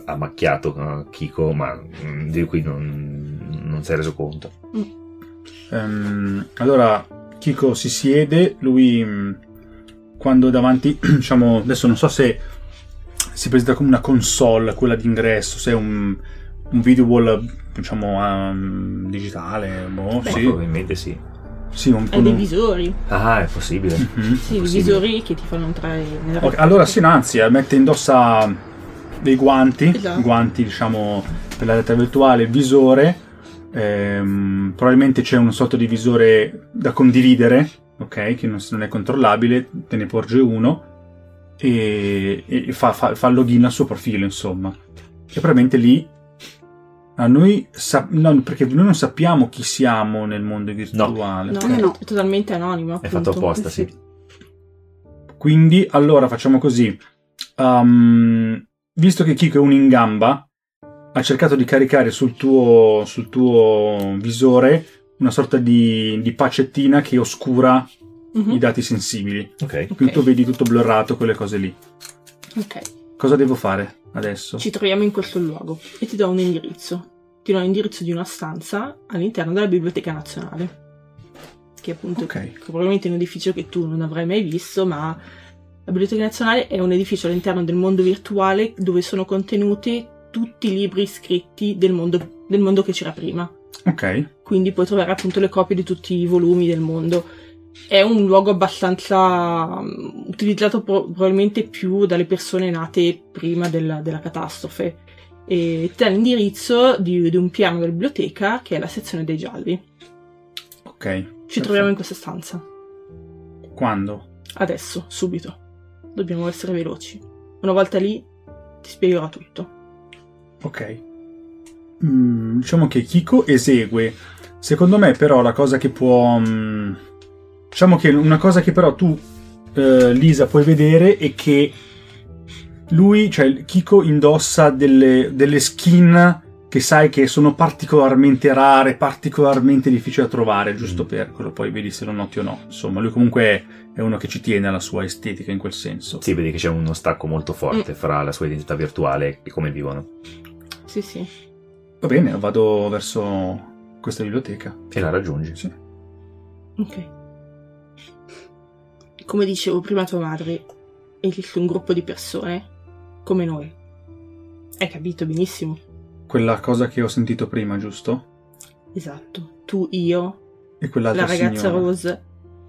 ha macchiato eh, Kiko, ma mm, di cui non, non si è reso conto. Ehm, allora Kiko si siede, lui mh, quando è davanti, (clears throat) diciamo, adesso non so se si presenta come una console, quella d'ingresso, se è un, un video wall, diciamo, um, digitale, boh, Beh, sì, probabilmente sì. sì, un, con dei un- visori. Ah, è possibile. Mhm. Sì, i visori che ti fanno entrare nella Ok, allora sì, no, anzi, eh, mette indossa dei guanti, Esatto. guanti diciamo per la realtà virtuale, visore, ehm, probabilmente c'è una sorta di visore da condividere, ok, che non, non è controllabile, te ne porge uno e, e fa, fa, fa login al suo profilo, insomma. E probabilmente lì A noi, sa- no, perché noi non sappiamo chi siamo nel mondo virtuale. No, è no. totalmente anonimo. È appunto. fatto apposta, sì. Quindi, allora facciamo così. Um, visto che Kiko è un in gamba, ha cercato di caricare sul tuo, sul tuo visore una sorta di, di pacettina che oscura Mhm. i dati sensibili. Ok. Ok. Quindi tu vedi tutto blurrato, quelle cose lì. Ok. Cosa devo fare adesso? Ci troviamo in questo luogo e ti do un indirizzo. Ti do l'indirizzo di una stanza all'interno della Biblioteca Nazionale. Che appunto Ok. che probabilmente è un edificio che tu non avrai mai visto, ma la Biblioteca Nazionale è un edificio all'interno del mondo virtuale dove sono contenuti tutti i libri scritti del mondo, del mondo che c'era prima. Ok. Quindi puoi trovare appunto le copie di tutti i volumi del mondo. È un luogo abbastanza mm, utilizzato pro- probabilmente più dalle persone nate prima della, della catastrofe. E ti dà l'indirizzo di, di un piano della biblioteca che è la sezione dei gialli. Ok. Ci troviamo in questa stanza. Quando? Adesso, subito. Dobbiamo essere veloci. Una volta lì ti spiegherò tutto. Ok. Mm, diciamo che Kiko esegue. Secondo me, però, la cosa che può. mm, diciamo che una cosa che però tu, eh, Lisa, puoi vedere è che lui, cioè Kiko, indossa delle, delle skin che sai che sono particolarmente rare, particolarmente difficili da trovare, giusto Mm. per quello. Poi vedi se lo noti o no. Insomma, lui comunque è, è uno che ci tiene alla sua estetica in quel senso. Sì, vedi che c'è uno stacco molto forte fra la sua identità virtuale e come vivono. Sì, sì. Va bene, vado verso questa biblioteca. E la raggiungi. Sì. Ok. Come dicevo prima, tua madre esiste un gruppo di persone come noi. Hai capito benissimo. Quella cosa che ho sentito prima, giusto? Esatto. Tu, io, E la ragazza signora. Rose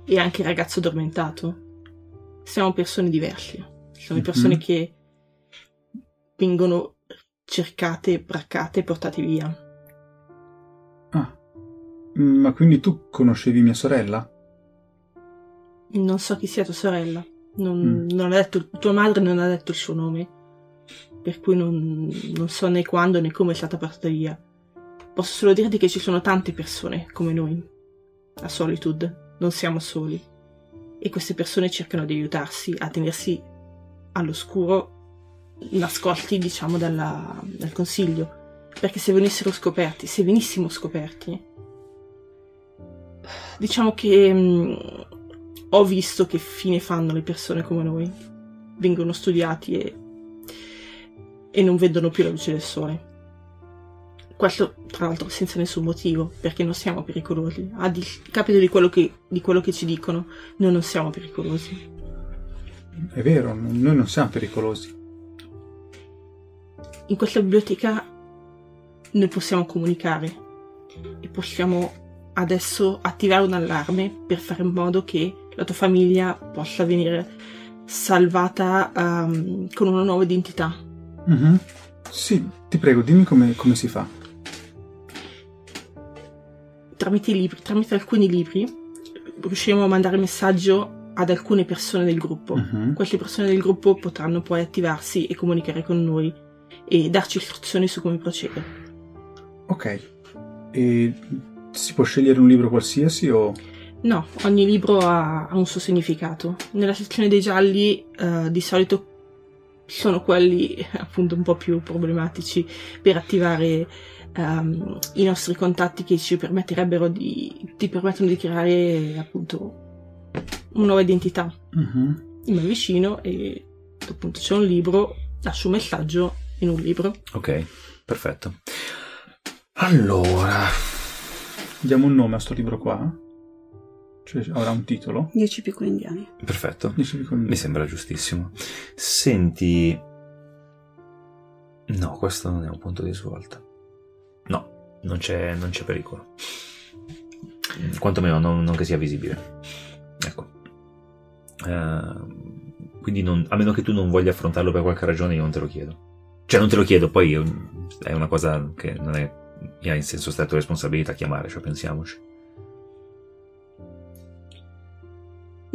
e anche il ragazzo addormentato. Siamo persone diverse. Siamo Mhm. persone che vengono cercate, braccate e portate via. Ah. Ma quindi tu conoscevi mia sorella? Non so chi sia tua sorella. Non, Mm. non ha detto, tua madre non ha detto il suo nome. Per cui non, non so né quando né come è stata portata via. Posso solo dirti che ci sono tante persone come noi. A Solitude. Non siamo soli. E queste persone cercano di aiutarsi a tenersi all'oscuro, nascosti, diciamo, dalla- dal consiglio. Perché se venissero scoperti, se venissimo scoperti, diciamo che mh, ho visto che fine fanno le persone come noi. Vengono studiati e, e non vedono più la luce del sole. Questo, tra l'altro, senza nessun motivo, perché non siamo pericolosi. A discapito di quello che, di quello che ci dicono, noi non siamo pericolosi. È vero, noi non siamo pericolosi. In questa biblioteca noi possiamo comunicare e possiamo adesso attivare un allarme per fare in modo che la tua famiglia possa venire salvata ehm, con una nuova identità. Mhm. Sì, ti prego, dimmi come, come si fa. Tramite i libri, tramite alcuni libri, riusciremo a mandare messaggio ad alcune persone del gruppo. Mhm. Queste persone del gruppo potranno poi attivarsi e comunicare con noi e darci istruzioni su come procedere. Ok. E si può scegliere un libro qualsiasi o... No, ogni libro ha, ha un suo significato. Nella sezione dei gialli eh, di solito sono quelli (laughs) appunto un po' più problematici per attivare ehm, i nostri contatti che ci permetterebbero di, ti permettono di creare appunto una nuova identità. Mhm. Io mi avvicino e appunto c'è un libro, lascio un messaggio in un libro. Ok, perfetto. Allora, Diamo un nome a sto libro qua? Cioè avrà un titolo? 10 piccoli indiani. perfetto. Dici di con- Mi sembra giustissimo. Senti... No, questo non è un punto di svolta. No, non c'è, non c'è pericolo. Quantomeno non, non che sia visibile. Ecco. Ehm, quindi non- a meno che tu non voglia affrontarlo per qualche ragione, io non te lo chiedo. Cioè, non te lo chiedo, poi io- è una cosa che non è mia in senso stretto responsabilità chiamare, cioè pensiamoci.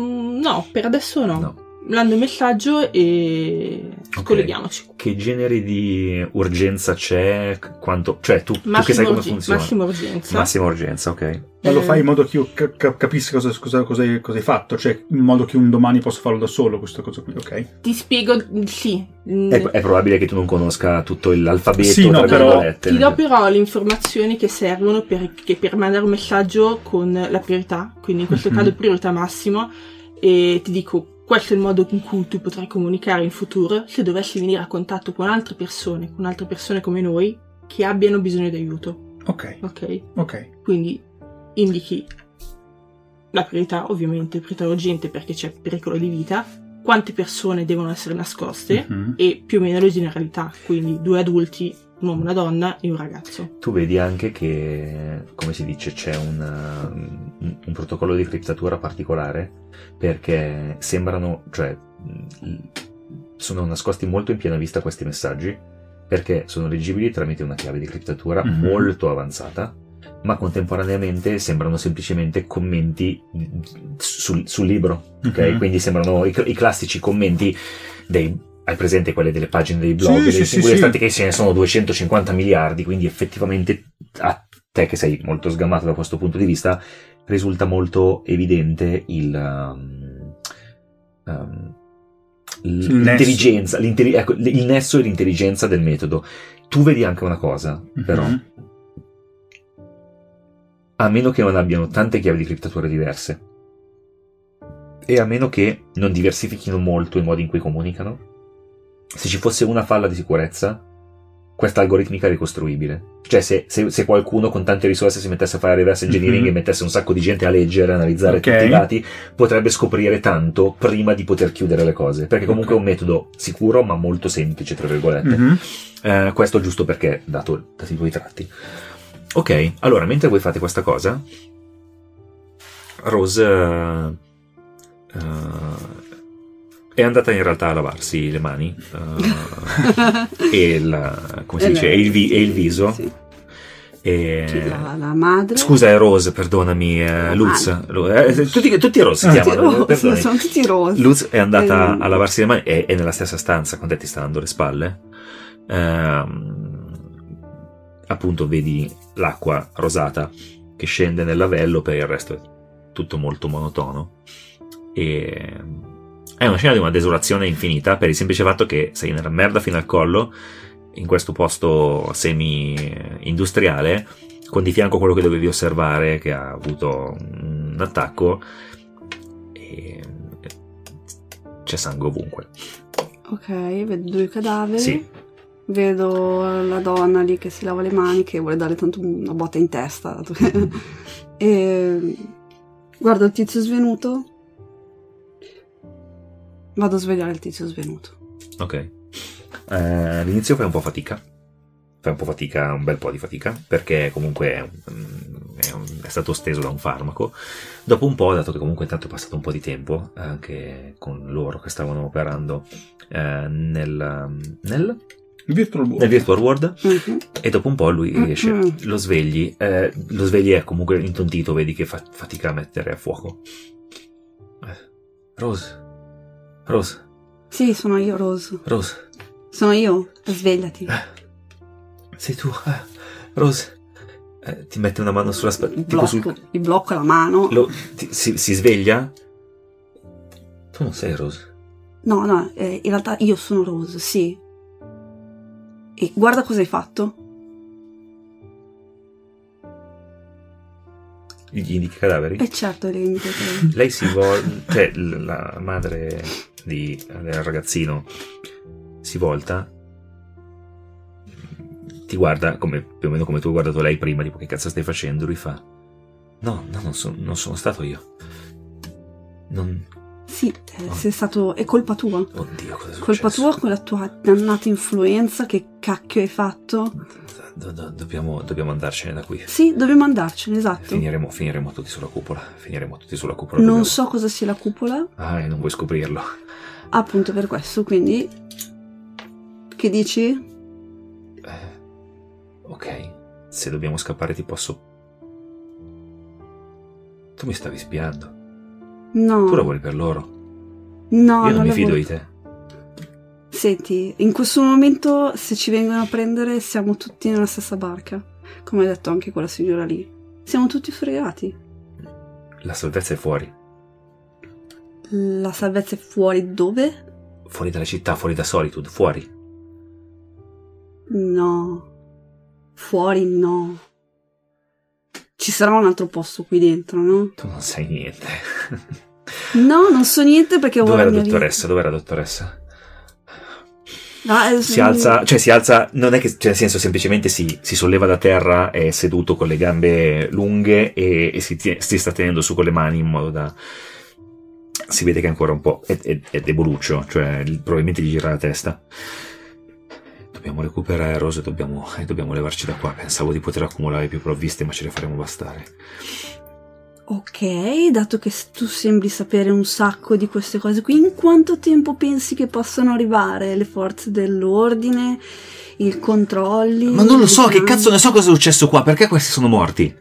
Mm, no, per adesso no. No. Mando il messaggio e Ok. colleghiamoci. Che genere di urgenza c'è? Quanto, cioè, tu, tu che Massimo, sai come urgen- funziona? massima urgenza. Massima urgenza, ok. Ma lo Eh, fai in modo che io ca- ca- capisca cosa, cosa, cosa hai, cosa hai fatto, cioè in modo che un domani posso farlo da solo, questa cosa qui, ok? Ti spiego, sì. Mm, È, è probabile che tu non conosca tutto l'alfabeto, Sì, no, tra però-. Ti do però le informazioni che servono per, che per mandare un messaggio con la priorità, quindi in questo Mhm. caso priorità massimo, e ti dico questo è il modo in cui tu potrai comunicare in futuro se dovessi venire a contatto con altre persone, con altre persone come noi, che abbiano bisogno di aiuto, Ok, ok? ok. Quindi indichi la priorità, ovviamente, priorità urgente perché c'è pericolo di vita, quante persone devono essere nascoste Mhm. e più o meno le generalità, quindi due adulti, un uomo, una donna e un ragazzo. Tu vedi anche che, come si dice, c'è un, un- un protocollo di criptatura particolare perché sembrano, cioè, sono nascosti molto in piena vista questi messaggi perché sono leggibili tramite una chiave di criptatura Mhm. molto avanzata, ma contemporaneamente sembrano semplicemente commenti sul, sul libro, ok? Mhm. Quindi sembrano i, i classici commenti dei hai presente quelle delle pagine dei blog, Sì, dei sì, singoli sì. estratti che ce ne sono 250 miliardi, quindi effettivamente a te che sei molto sgamato da questo punto di vista risulta molto evidente il, um, um, l'intelligenza, l'intelli- ecco, il nesso e l'intelligenza del metodo. Tu vedi anche una cosa, però, Mhm. a meno che non abbiano tante chiavi di criptatura diverse e a meno che non diversifichino molto i modi in cui comunicano, se ci fosse una falla di sicurezza, questa algoritmica è ricostruibile. Cioè, se, se- se qualcuno con tante risorse si mettesse a fare reverse engineering Mhm. e mettesse un sacco di gente a leggere, analizzare Ok. tutti i dati, potrebbe scoprire tanto prima di poter chiudere le cose. Perché comunque Ok. è un metodo sicuro, ma molto semplice, tra virgolette. Mhm. Eh, questo giusto perché, dato, dati i tuoi tratti. Ok, allora, mentre voi fate questa cosa, Rose eh, eh, è andata in realtà a lavarsi le mani (laughs) eh, e, la- E dice, e il, vi- e il viso. Sì. E- la, la madre. Scusa, è Rose, perdonami, eh, Luz. eh, tutti, tutti Rose si chiamano. perdonami. sono tutti rosi. Luz è andata Eh. a lavarsi le mani, è, è nella stessa stanza con te ti sta dando le spalle. Ehm, appunto vedi l'acqua rosata che scende nel lavello, per il resto è tutto molto monotono. E è una scena di una desolazione infinita per il semplice fatto che sei nella merda fino al collo, in questo posto semi-industriale, con di fianco quello che dovevi osservare che ha avuto un attacco e c'è sangue ovunque. Ok, vedo due cadaveri. Sì. Vedo la donna lì che si lava le mani, che vuole dare tanto una botta in testa. (laughs) e guardo il tizio svenuto. Vado a svegliare il tizio svenuto. Ok. Eh, all'inizio fai un po' fatica. Fai un po' fatica, un bel po' di fatica, perché comunque è, un- è un- è stato steso da un farmaco. Dopo un po', dato che comunque intanto è passato un po' di tempo, anche con loro che stavano operando eh, nel, nel, Virtual World. nel Virtual World, Mhm. e dopo un po' lui riesce, Mm-mm. lo svegli, eh, lo svegli è comunque intontito, vedi che fa fatica a mettere a fuoco. Eh, Rose, Rose, Sì, sono io, Rose. Rose. Sono io. Svegliati. Sei tu, eh, Rose. Eh, ti mette una mano sulla spalla. Tipo Blocco, sul. Gli blocco la mano. lo- ti- si, si sveglia. Tu non sei Rose. No, no, eh, in realtà io sono Rose, sì. E guarda cosa hai fatto. Gli indichi i cadaveri. E certo, le indicatore. Lei si vuole. Cioè, la madre di, del ragazzino si volta. Ti guarda come, più o meno come tu hai guardato lei prima, tipo che cazzo stai facendo? Lui fa. No, no, non, so- non sono stato io. Non. Sì, eh, sei stato... è colpa tua. Oddio, cosa è Colpa successo? tua con la tua dannata influenza, che cacchio hai fatto? Do- do- dobbiamo, dobbiamo andarcene da qui. Sì, dobbiamo andarcene, esatto. Finiremo, finiremo tutti sulla cupola. Finiremo tutti sulla cupola. Non dobbiamo- so cosa sia la cupola, Ah, e non vuoi scoprirlo. appunto per questo, quindi... Che dici? Eh, ok, se dobbiamo scappare ti posso... Tu mi stavi spiando. No. Tu lavori per loro. No, Io non mi la fido di te. Senti, in questo momento se ci vengono a prendere siamo tutti nella stessa barca, come ha detto anche quella signora lì. Siamo tutti fregati. La salvezza è fuori. La salvezza è fuori dove? Fuori dalla città, fuori da Solitude, fuori. No. Fuori no. Ci sarà un altro posto qui dentro, no? Tu non sai niente. (laughs) No, non so niente perché ho Dov'è la dottoressa? Dov'è la dottoressa? vita. Ah, eh, Si alza, cioè si alza, non è che, cioè nel senso semplicemente si, si solleva da terra, è seduto con le gambe lunghe e, e si, si sta tenendo su con le mani in modo da... Si vede che è ancora un po', è, è, è deboluccio, cioè il- probabilmente gli gira la testa. Dobbiamo recuperare Rose e dobbiamo, e dobbiamo levarci da qua. Pensavo di poter accumulare più provviste ma ce le faremo bastare. Ok, dato che tu sembri sapere un sacco di queste cose qui, in quanto tempo pensi che possano arrivare le forze dell'ordine, i controlli? Ma non lo so, che cazzo ne so cosa è successo qua, perché questi sono morti?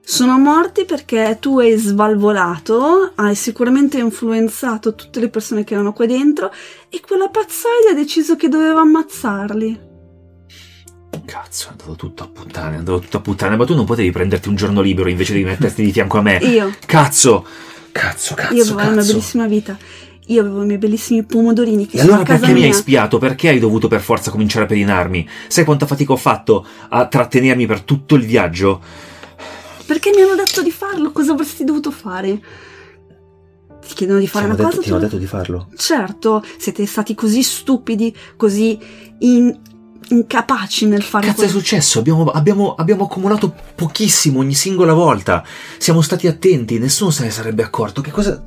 Sono morti perché tu hai svalvolato, hai sicuramente influenzato tutte le persone che erano qua dentro e quella pazzoide ha deciso che doveva ammazzarli. Cazzo, è andato tutto a puttane, è andato tutto a puttane, ma tu non potevi prenderti un giorno libero invece di metterti di fianco a me. Io, Cazzo! Cazzo, cazzo, io avevo una cazzo. bellissima vita. Io avevo i miei bellissimi pomodorini che E sono allora perché mi hai spiato? Perché hai dovuto per forza cominciare a pedinarmi? Sai quanta fatica ho fatto a trattenermi per tutto il viaggio? Perché mi hanno detto di farlo? Cosa avresti dovuto fare? Ti chiedono di fare una cosa? tu- di farlo. Certo, siete stati così stupidi, così in- incapaci nel fare Cazzo è quello- successo? Abbiamo, abbiamo- abbiamo accumulato pochissimo ogni singola volta. Siamo stati attenti, nessuno se ne sarebbe accorto. Che cosa...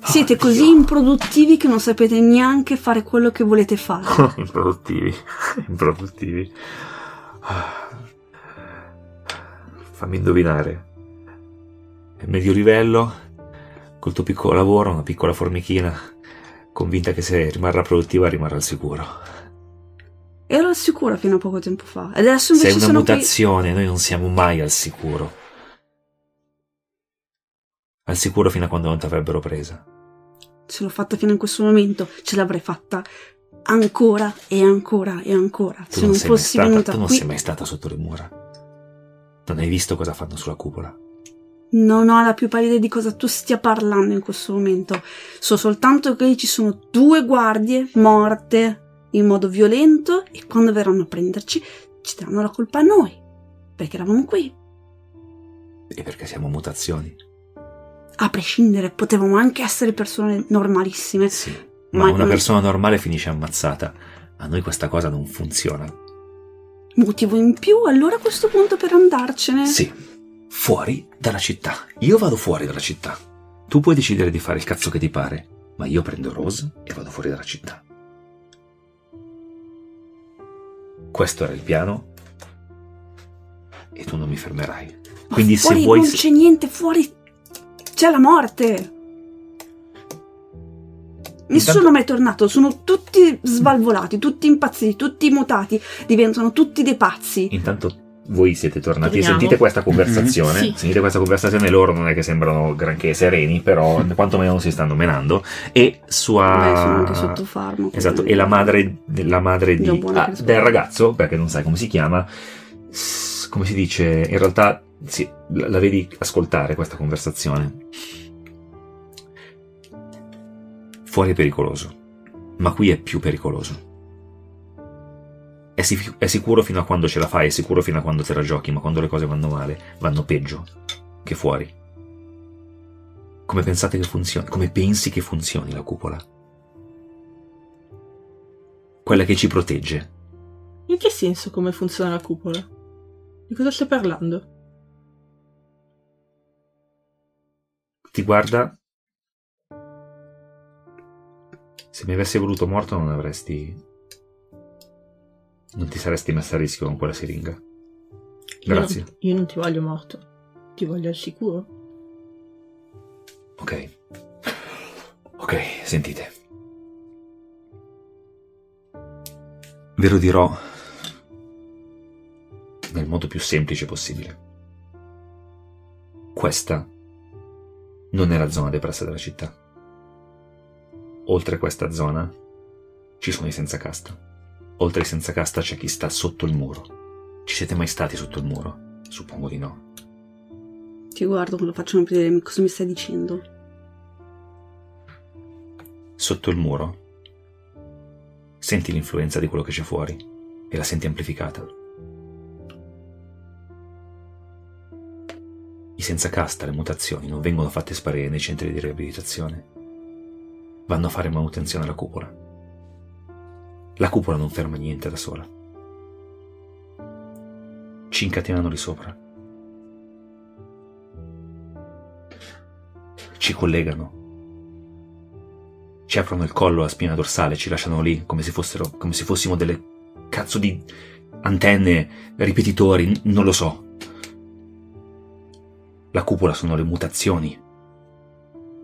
Siete Oh, così Dio. improduttivi che non sapete neanche fare quello che volete fare. (laughs) improduttivi. (laughs) improduttivi. Ah. Fammi indovinare. È medio livello, col tuo piccolo lavoro, una piccola formichina, convinta che se rimarrà produttiva rimarrà al sicuro. Ero al sicuro fino a poco tempo fa. E adesso Sei invece una sono qui. mutazione, noi non siamo mai al sicuro. Al sicuro fino a quando non ti avrebbero presa. Ce l'ho fatta fino in questo momento. Ce l'avrei fatta ancora e ancora e ancora. Tu Se non, non sei fossi stata, venuta tu non qui. sei mai stata sotto le mura. Non hai visto cosa fanno sulla cupola. Non ho la più pallida di cosa tu stia parlando in questo momento. So soltanto che ci sono due guardie morte in modo violento e quando verranno a prenderci ci daranno la colpa a noi. Perché eravamo qui. E perché siamo mutazioni. A prescindere, potevamo anche essere persone normalissime. Sì. Ma, Ma- una ma- persona normale finisce ammazzata. A noi questa cosa non funziona. Motivo in più allora a questo punto per andarcene. Sì. Fuori dalla città. Io vado fuori dalla città. Tu puoi decidere di fare il cazzo che ti pare, ma io prendo Rose e vado fuori dalla città. Questo era il piano. E tu non mi fermerai. Ma Quindi se vuoi... non c'è niente, fuori c'è la morte. Nessuno Intanto- mai è tornato, sono tutti svalvolati, tutti impazziti, tutti mutati, diventano tutti dei pazzi. Intanto voi siete tornati e Torniamo. sentite questa conversazione. Sì. Sentite questa conversazione, loro non è che sembrano granché sereni, però quantomeno non si stanno menando. E sua. Beh, sono anche sotto farmaco. Esatto, e la madre, la madre di, ah, del ragazzo, perché non sai come si chiama, come si dice, in realtà sì, la, la vedi ascoltare questa conversazione. Fuori è pericoloso, ma qui è più pericoloso. È, sic- è sicuro fino a quando ce la fai, è sicuro fino a quando te la giochi, ma quando le cose vanno male, vanno peggio che fuori. Come pensate che funzioni? Come pensi che funzioni la cupola? Quella che ci protegge. In che senso come funziona la cupola? Di cosa stai parlando? Ti guarda. Se mi avessi voluto morto non avresti... Non ti saresti messa a rischio con quella siringa. Io Grazie. non- io non ti voglio morto. Ti voglio al sicuro. Ok. Ok, sentite. Ve lo dirò nel modo più semplice possibile. Questa non è la zona depressa della città. oltre questa zona ci sono i senza casta. Oltre ai senza casta c'è chi sta sotto il muro. Ci siete mai stati sotto il muro? Suppongo di no. Ti guardo quando faccio vedere cosa mi stai dicendo. Sotto il muro senti l'influenza di quello che c'è fuori e la senti amplificata. I senza casta, le mutazioni, non vengono fatte sparire nei centri di riabilitazione. Vanno a fare manutenzione alla cupola. La cupola non ferma niente da sola. Ci incatenano lì sopra. Ci collegano. Ci aprono il collo, la spina dorsale, ci lasciano lì come se fossero, come se fossimo delle cazzo di antenne, ripetitori, non lo so. La cupola sono le mutazioni.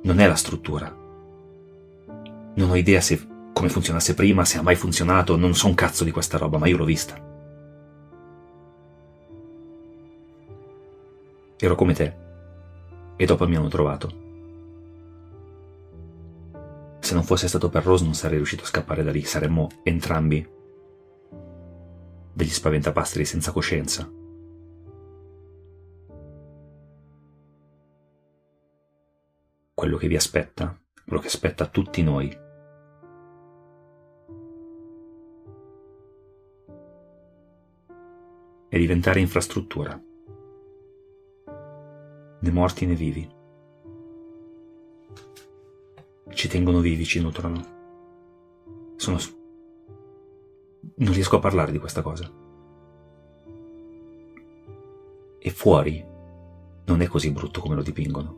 Non è la struttura. Non ho idea se come funzionasse prima, se ha mai funzionato, non so un cazzo di questa roba, ma io l'ho vista. Ero come te. E dopo mi hanno trovato. Se non fosse stato per Rose non sarei riuscito a scappare da lì, saremmo entrambi degli spaventapastri senza coscienza. Quello che vi aspetta, quello che aspetta tutti noi, è diventare infrastruttura. Né morti né vivi. Ci tengono vivi, ci nutrono. Sono... Non riesco a parlare di questa cosa. E fuori non è così brutto come lo dipingono.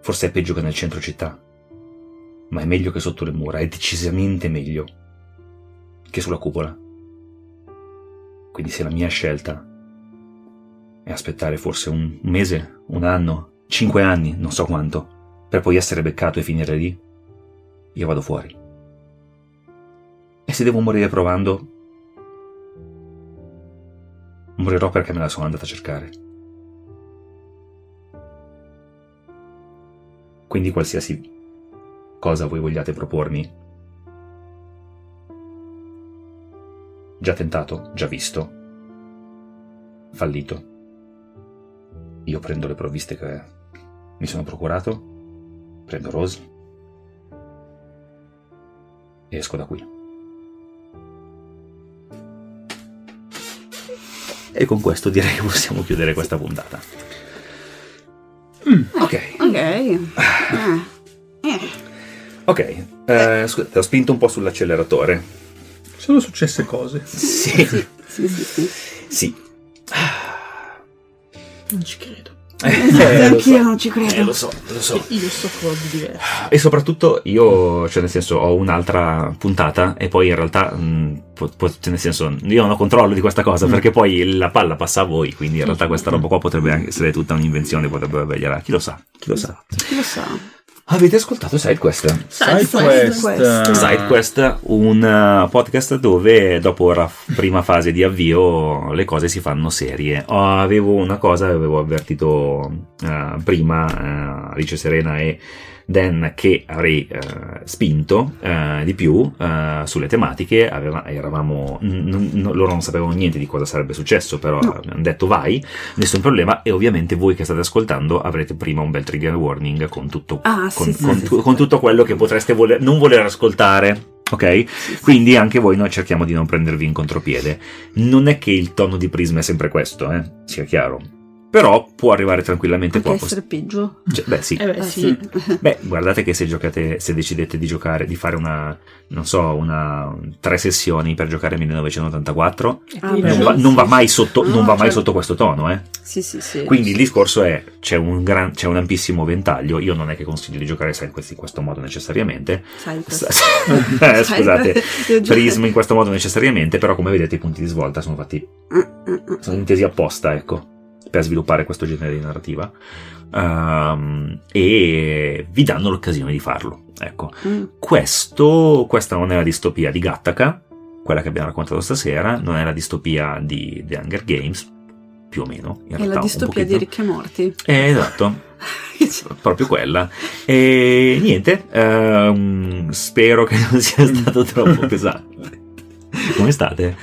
Forse è peggio che nel centro città, ma è meglio che sotto le mura, è decisamente meglio che sulla cupola. Quindi se la mia scelta è aspettare forse un mese, un anno, cinque anni, non so quanto, per poi essere beccato e finire lì, io vado fuori. E se devo morire provando, morirò perché me la sono andata a cercare. Quindi qualsiasi cosa voi vogliate propormi, Già tentato, già visto. Fallito. Io prendo le provviste che mi sono procurato, prendo Rose e esco da qui. E con questo direi che possiamo chiudere questa puntata. Mm, ok. Ok. Eh. Eh. Ok, eh, scusate, ho spinto un po' sull'acceleratore. Sono successe cose. Sì, Sì, (laughs) sì, sì. sì. Non ci credo. Eh, lo Anch'io so. non ci credo. Eh, lo so, lo so. Io so cose diverse. E soprattutto io, cioè nel senso, ho un'altra puntata e poi in realtà, mh, po- po- cioè, nel senso, io non ho controllo di questa cosa perché poi la palla passa a voi, quindi in realtà questa roba qua potrebbe anche essere tutta un'invenzione, potrebbe vegliare, chi lo sa, chi lo sa. Chi lo sa? Avete ascoltato SideQuest? SideQuest. Quest. SideQuest, un uh, podcast dove dopo la prima fase di avvio le cose si fanno serie. Oh, avevo una cosa, avevo avvertito uh, prima uh, Alice Serena e Dan che avrei uh, spinto uh, di più uh, sulle tematiche. Aveva- eravamo, n- n- loro non sapevano niente di cosa sarebbe successo, però No. hanno detto vai, nessun problema. E ovviamente voi che state ascoltando avrete prima un bel trigger warning con tutto Ah, con, sì, con sì, tu- sì. con tutto quello che potreste voler- non voler ascoltare. Ok? Quindi anche voi noi cerchiamo di non prendervi in contropiede. Non è che il tono di Prisma è sempre questo, eh? sia chiaro. Però può arrivare tranquillamente Anche qua. essere peggio. Cioè, beh, sì. Eh beh, sì. Beh, guardate che se giocate, se decidete di giocare, di fare una, non so, una tre sessioni per giocare 1984, Ah, non va, non va mai sotto, No, non va mai certo. sotto questo tono, eh. Sì, sì, sì. Quindi il discorso è: c'è un, gran, c'è un ampissimo ventaglio. Io non è che consiglio di giocare sai, in questo modo necessariamente. S- (laughs) eh, scusate, Prism in questo modo necessariamente, però come vedete i punti di svolta sono fatti, Mm, mm, mm. sono intesi apposta, ecco, per sviluppare questo genere di narrativa. Ehm, e vi danno l'occasione di farlo. Ecco, Mm. questo, questa non è la distopia di Gattaca, quella che abbiamo raccontato stasera, non è la distopia di The Hunger Games, più o meno. In È realtà, la distopia di ricchi e morti. Eh, esatto, (laughs) proprio quella. E niente, ehm, spero che non sia (laughs) stato troppo pesante. Come state?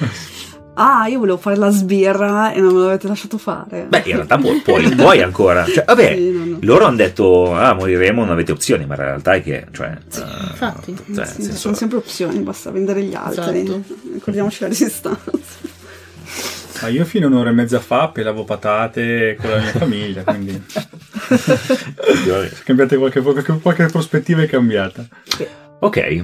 Ah, io volevo fare la sbirra e non me l'avete lasciato fare. Beh, in realtà puoi, puoi, puoi ancora. (laughs) Cioè, vabbè, Sì, no, no. loro hanno detto, ah, moriremo, non avete opzioni, ma in realtà è che, cioè... eh, infatti. cioè, Sì, senso- sono sempre opzioni, basta vendere gli altri. Esatto. Ricordiamoci la resistenza. Ma io fino a un'ora e mezza fa pelavo patate con la mia famiglia, quindi (laughs) cambiate qualche, qualche, qualche prospettiva è cambiata. Ok,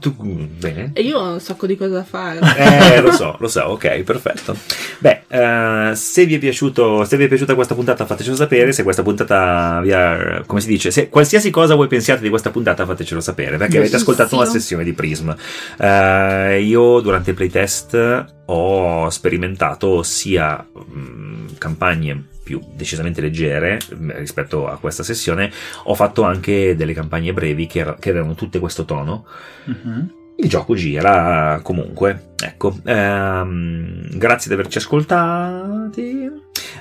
tu, bene? E io ho un sacco di cose da fare. (laughs) Eh, lo so, lo so, ok, perfetto. Beh, eh, se vi è piaciuto, se vi è piaciuta questa puntata fatecelo sapere, se questa puntata vi ha, come si dice, se qualsiasi cosa voi pensiate di questa puntata fatecelo sapere, perché avete ascoltato una sessione di Prism. Eh, io durante il playtest ho sperimentato sia mh, campagne più decisamente leggere mh, rispetto a questa sessione, ho fatto anche delle campagne brevi che, era- che avevano tutte questo tono. Mhm. Il gioco gira comunque. Ecco, ehm, grazie di averci ascoltati.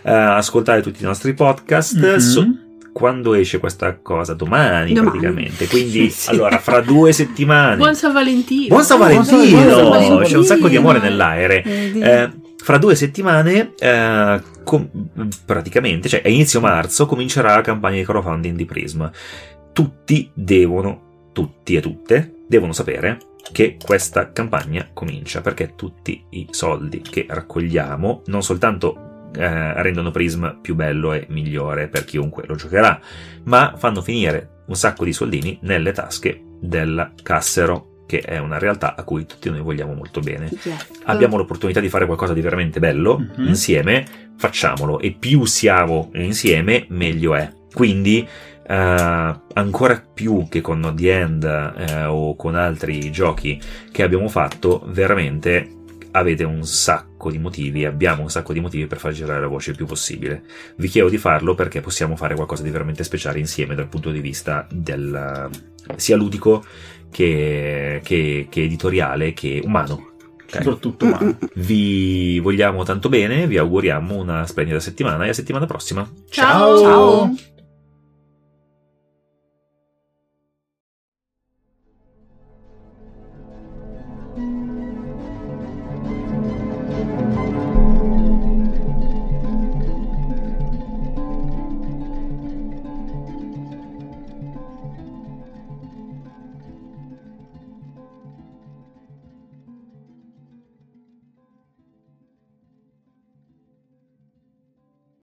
Eh, ascoltate tutti i nostri podcast. Mhm. So- quando esce questa cosa? Domani, Domani. praticamente. Quindi, (laughs) Sì. allora, fra due settimane. Buon San Valentino. Buon San Buon Valentino! San Valentino. C'è un sacco di amore nell'aere. Vedi? Eh, fra due settimane, eh, com- praticamente, cioè a inizio marzo, comincerà la campagna di crowdfunding di Prism. Tutti devono, tutti e tutte, devono sapere che questa campagna comincia perché tutti i soldi che raccogliamo non soltanto eh, rendono Prism più bello e migliore per chiunque lo giocherà, ma fanno finire un sacco di soldini nelle tasche del cassero, che è una realtà a cui tutti noi vogliamo molto bene Yes. abbiamo l'opportunità di fare qualcosa di veramente bello Mhm. insieme, facciamolo e più siamo insieme meglio è. Quindi eh, ancora più che con The End eh, o con altri giochi che abbiamo fatto, veramente avete un sacco di motivi, abbiamo un sacco di motivi per far girare la voce il più possibile. Vi chiedo di farlo perché possiamo fare qualcosa di veramente speciale insieme dal punto di vista del sia ludico che, che- che editoriale che umano. Ok? Soprattutto umano. (laughs) Vi vogliamo tanto bene, vi auguriamo una splendida settimana e a settimana prossima. Ciao. Ciao.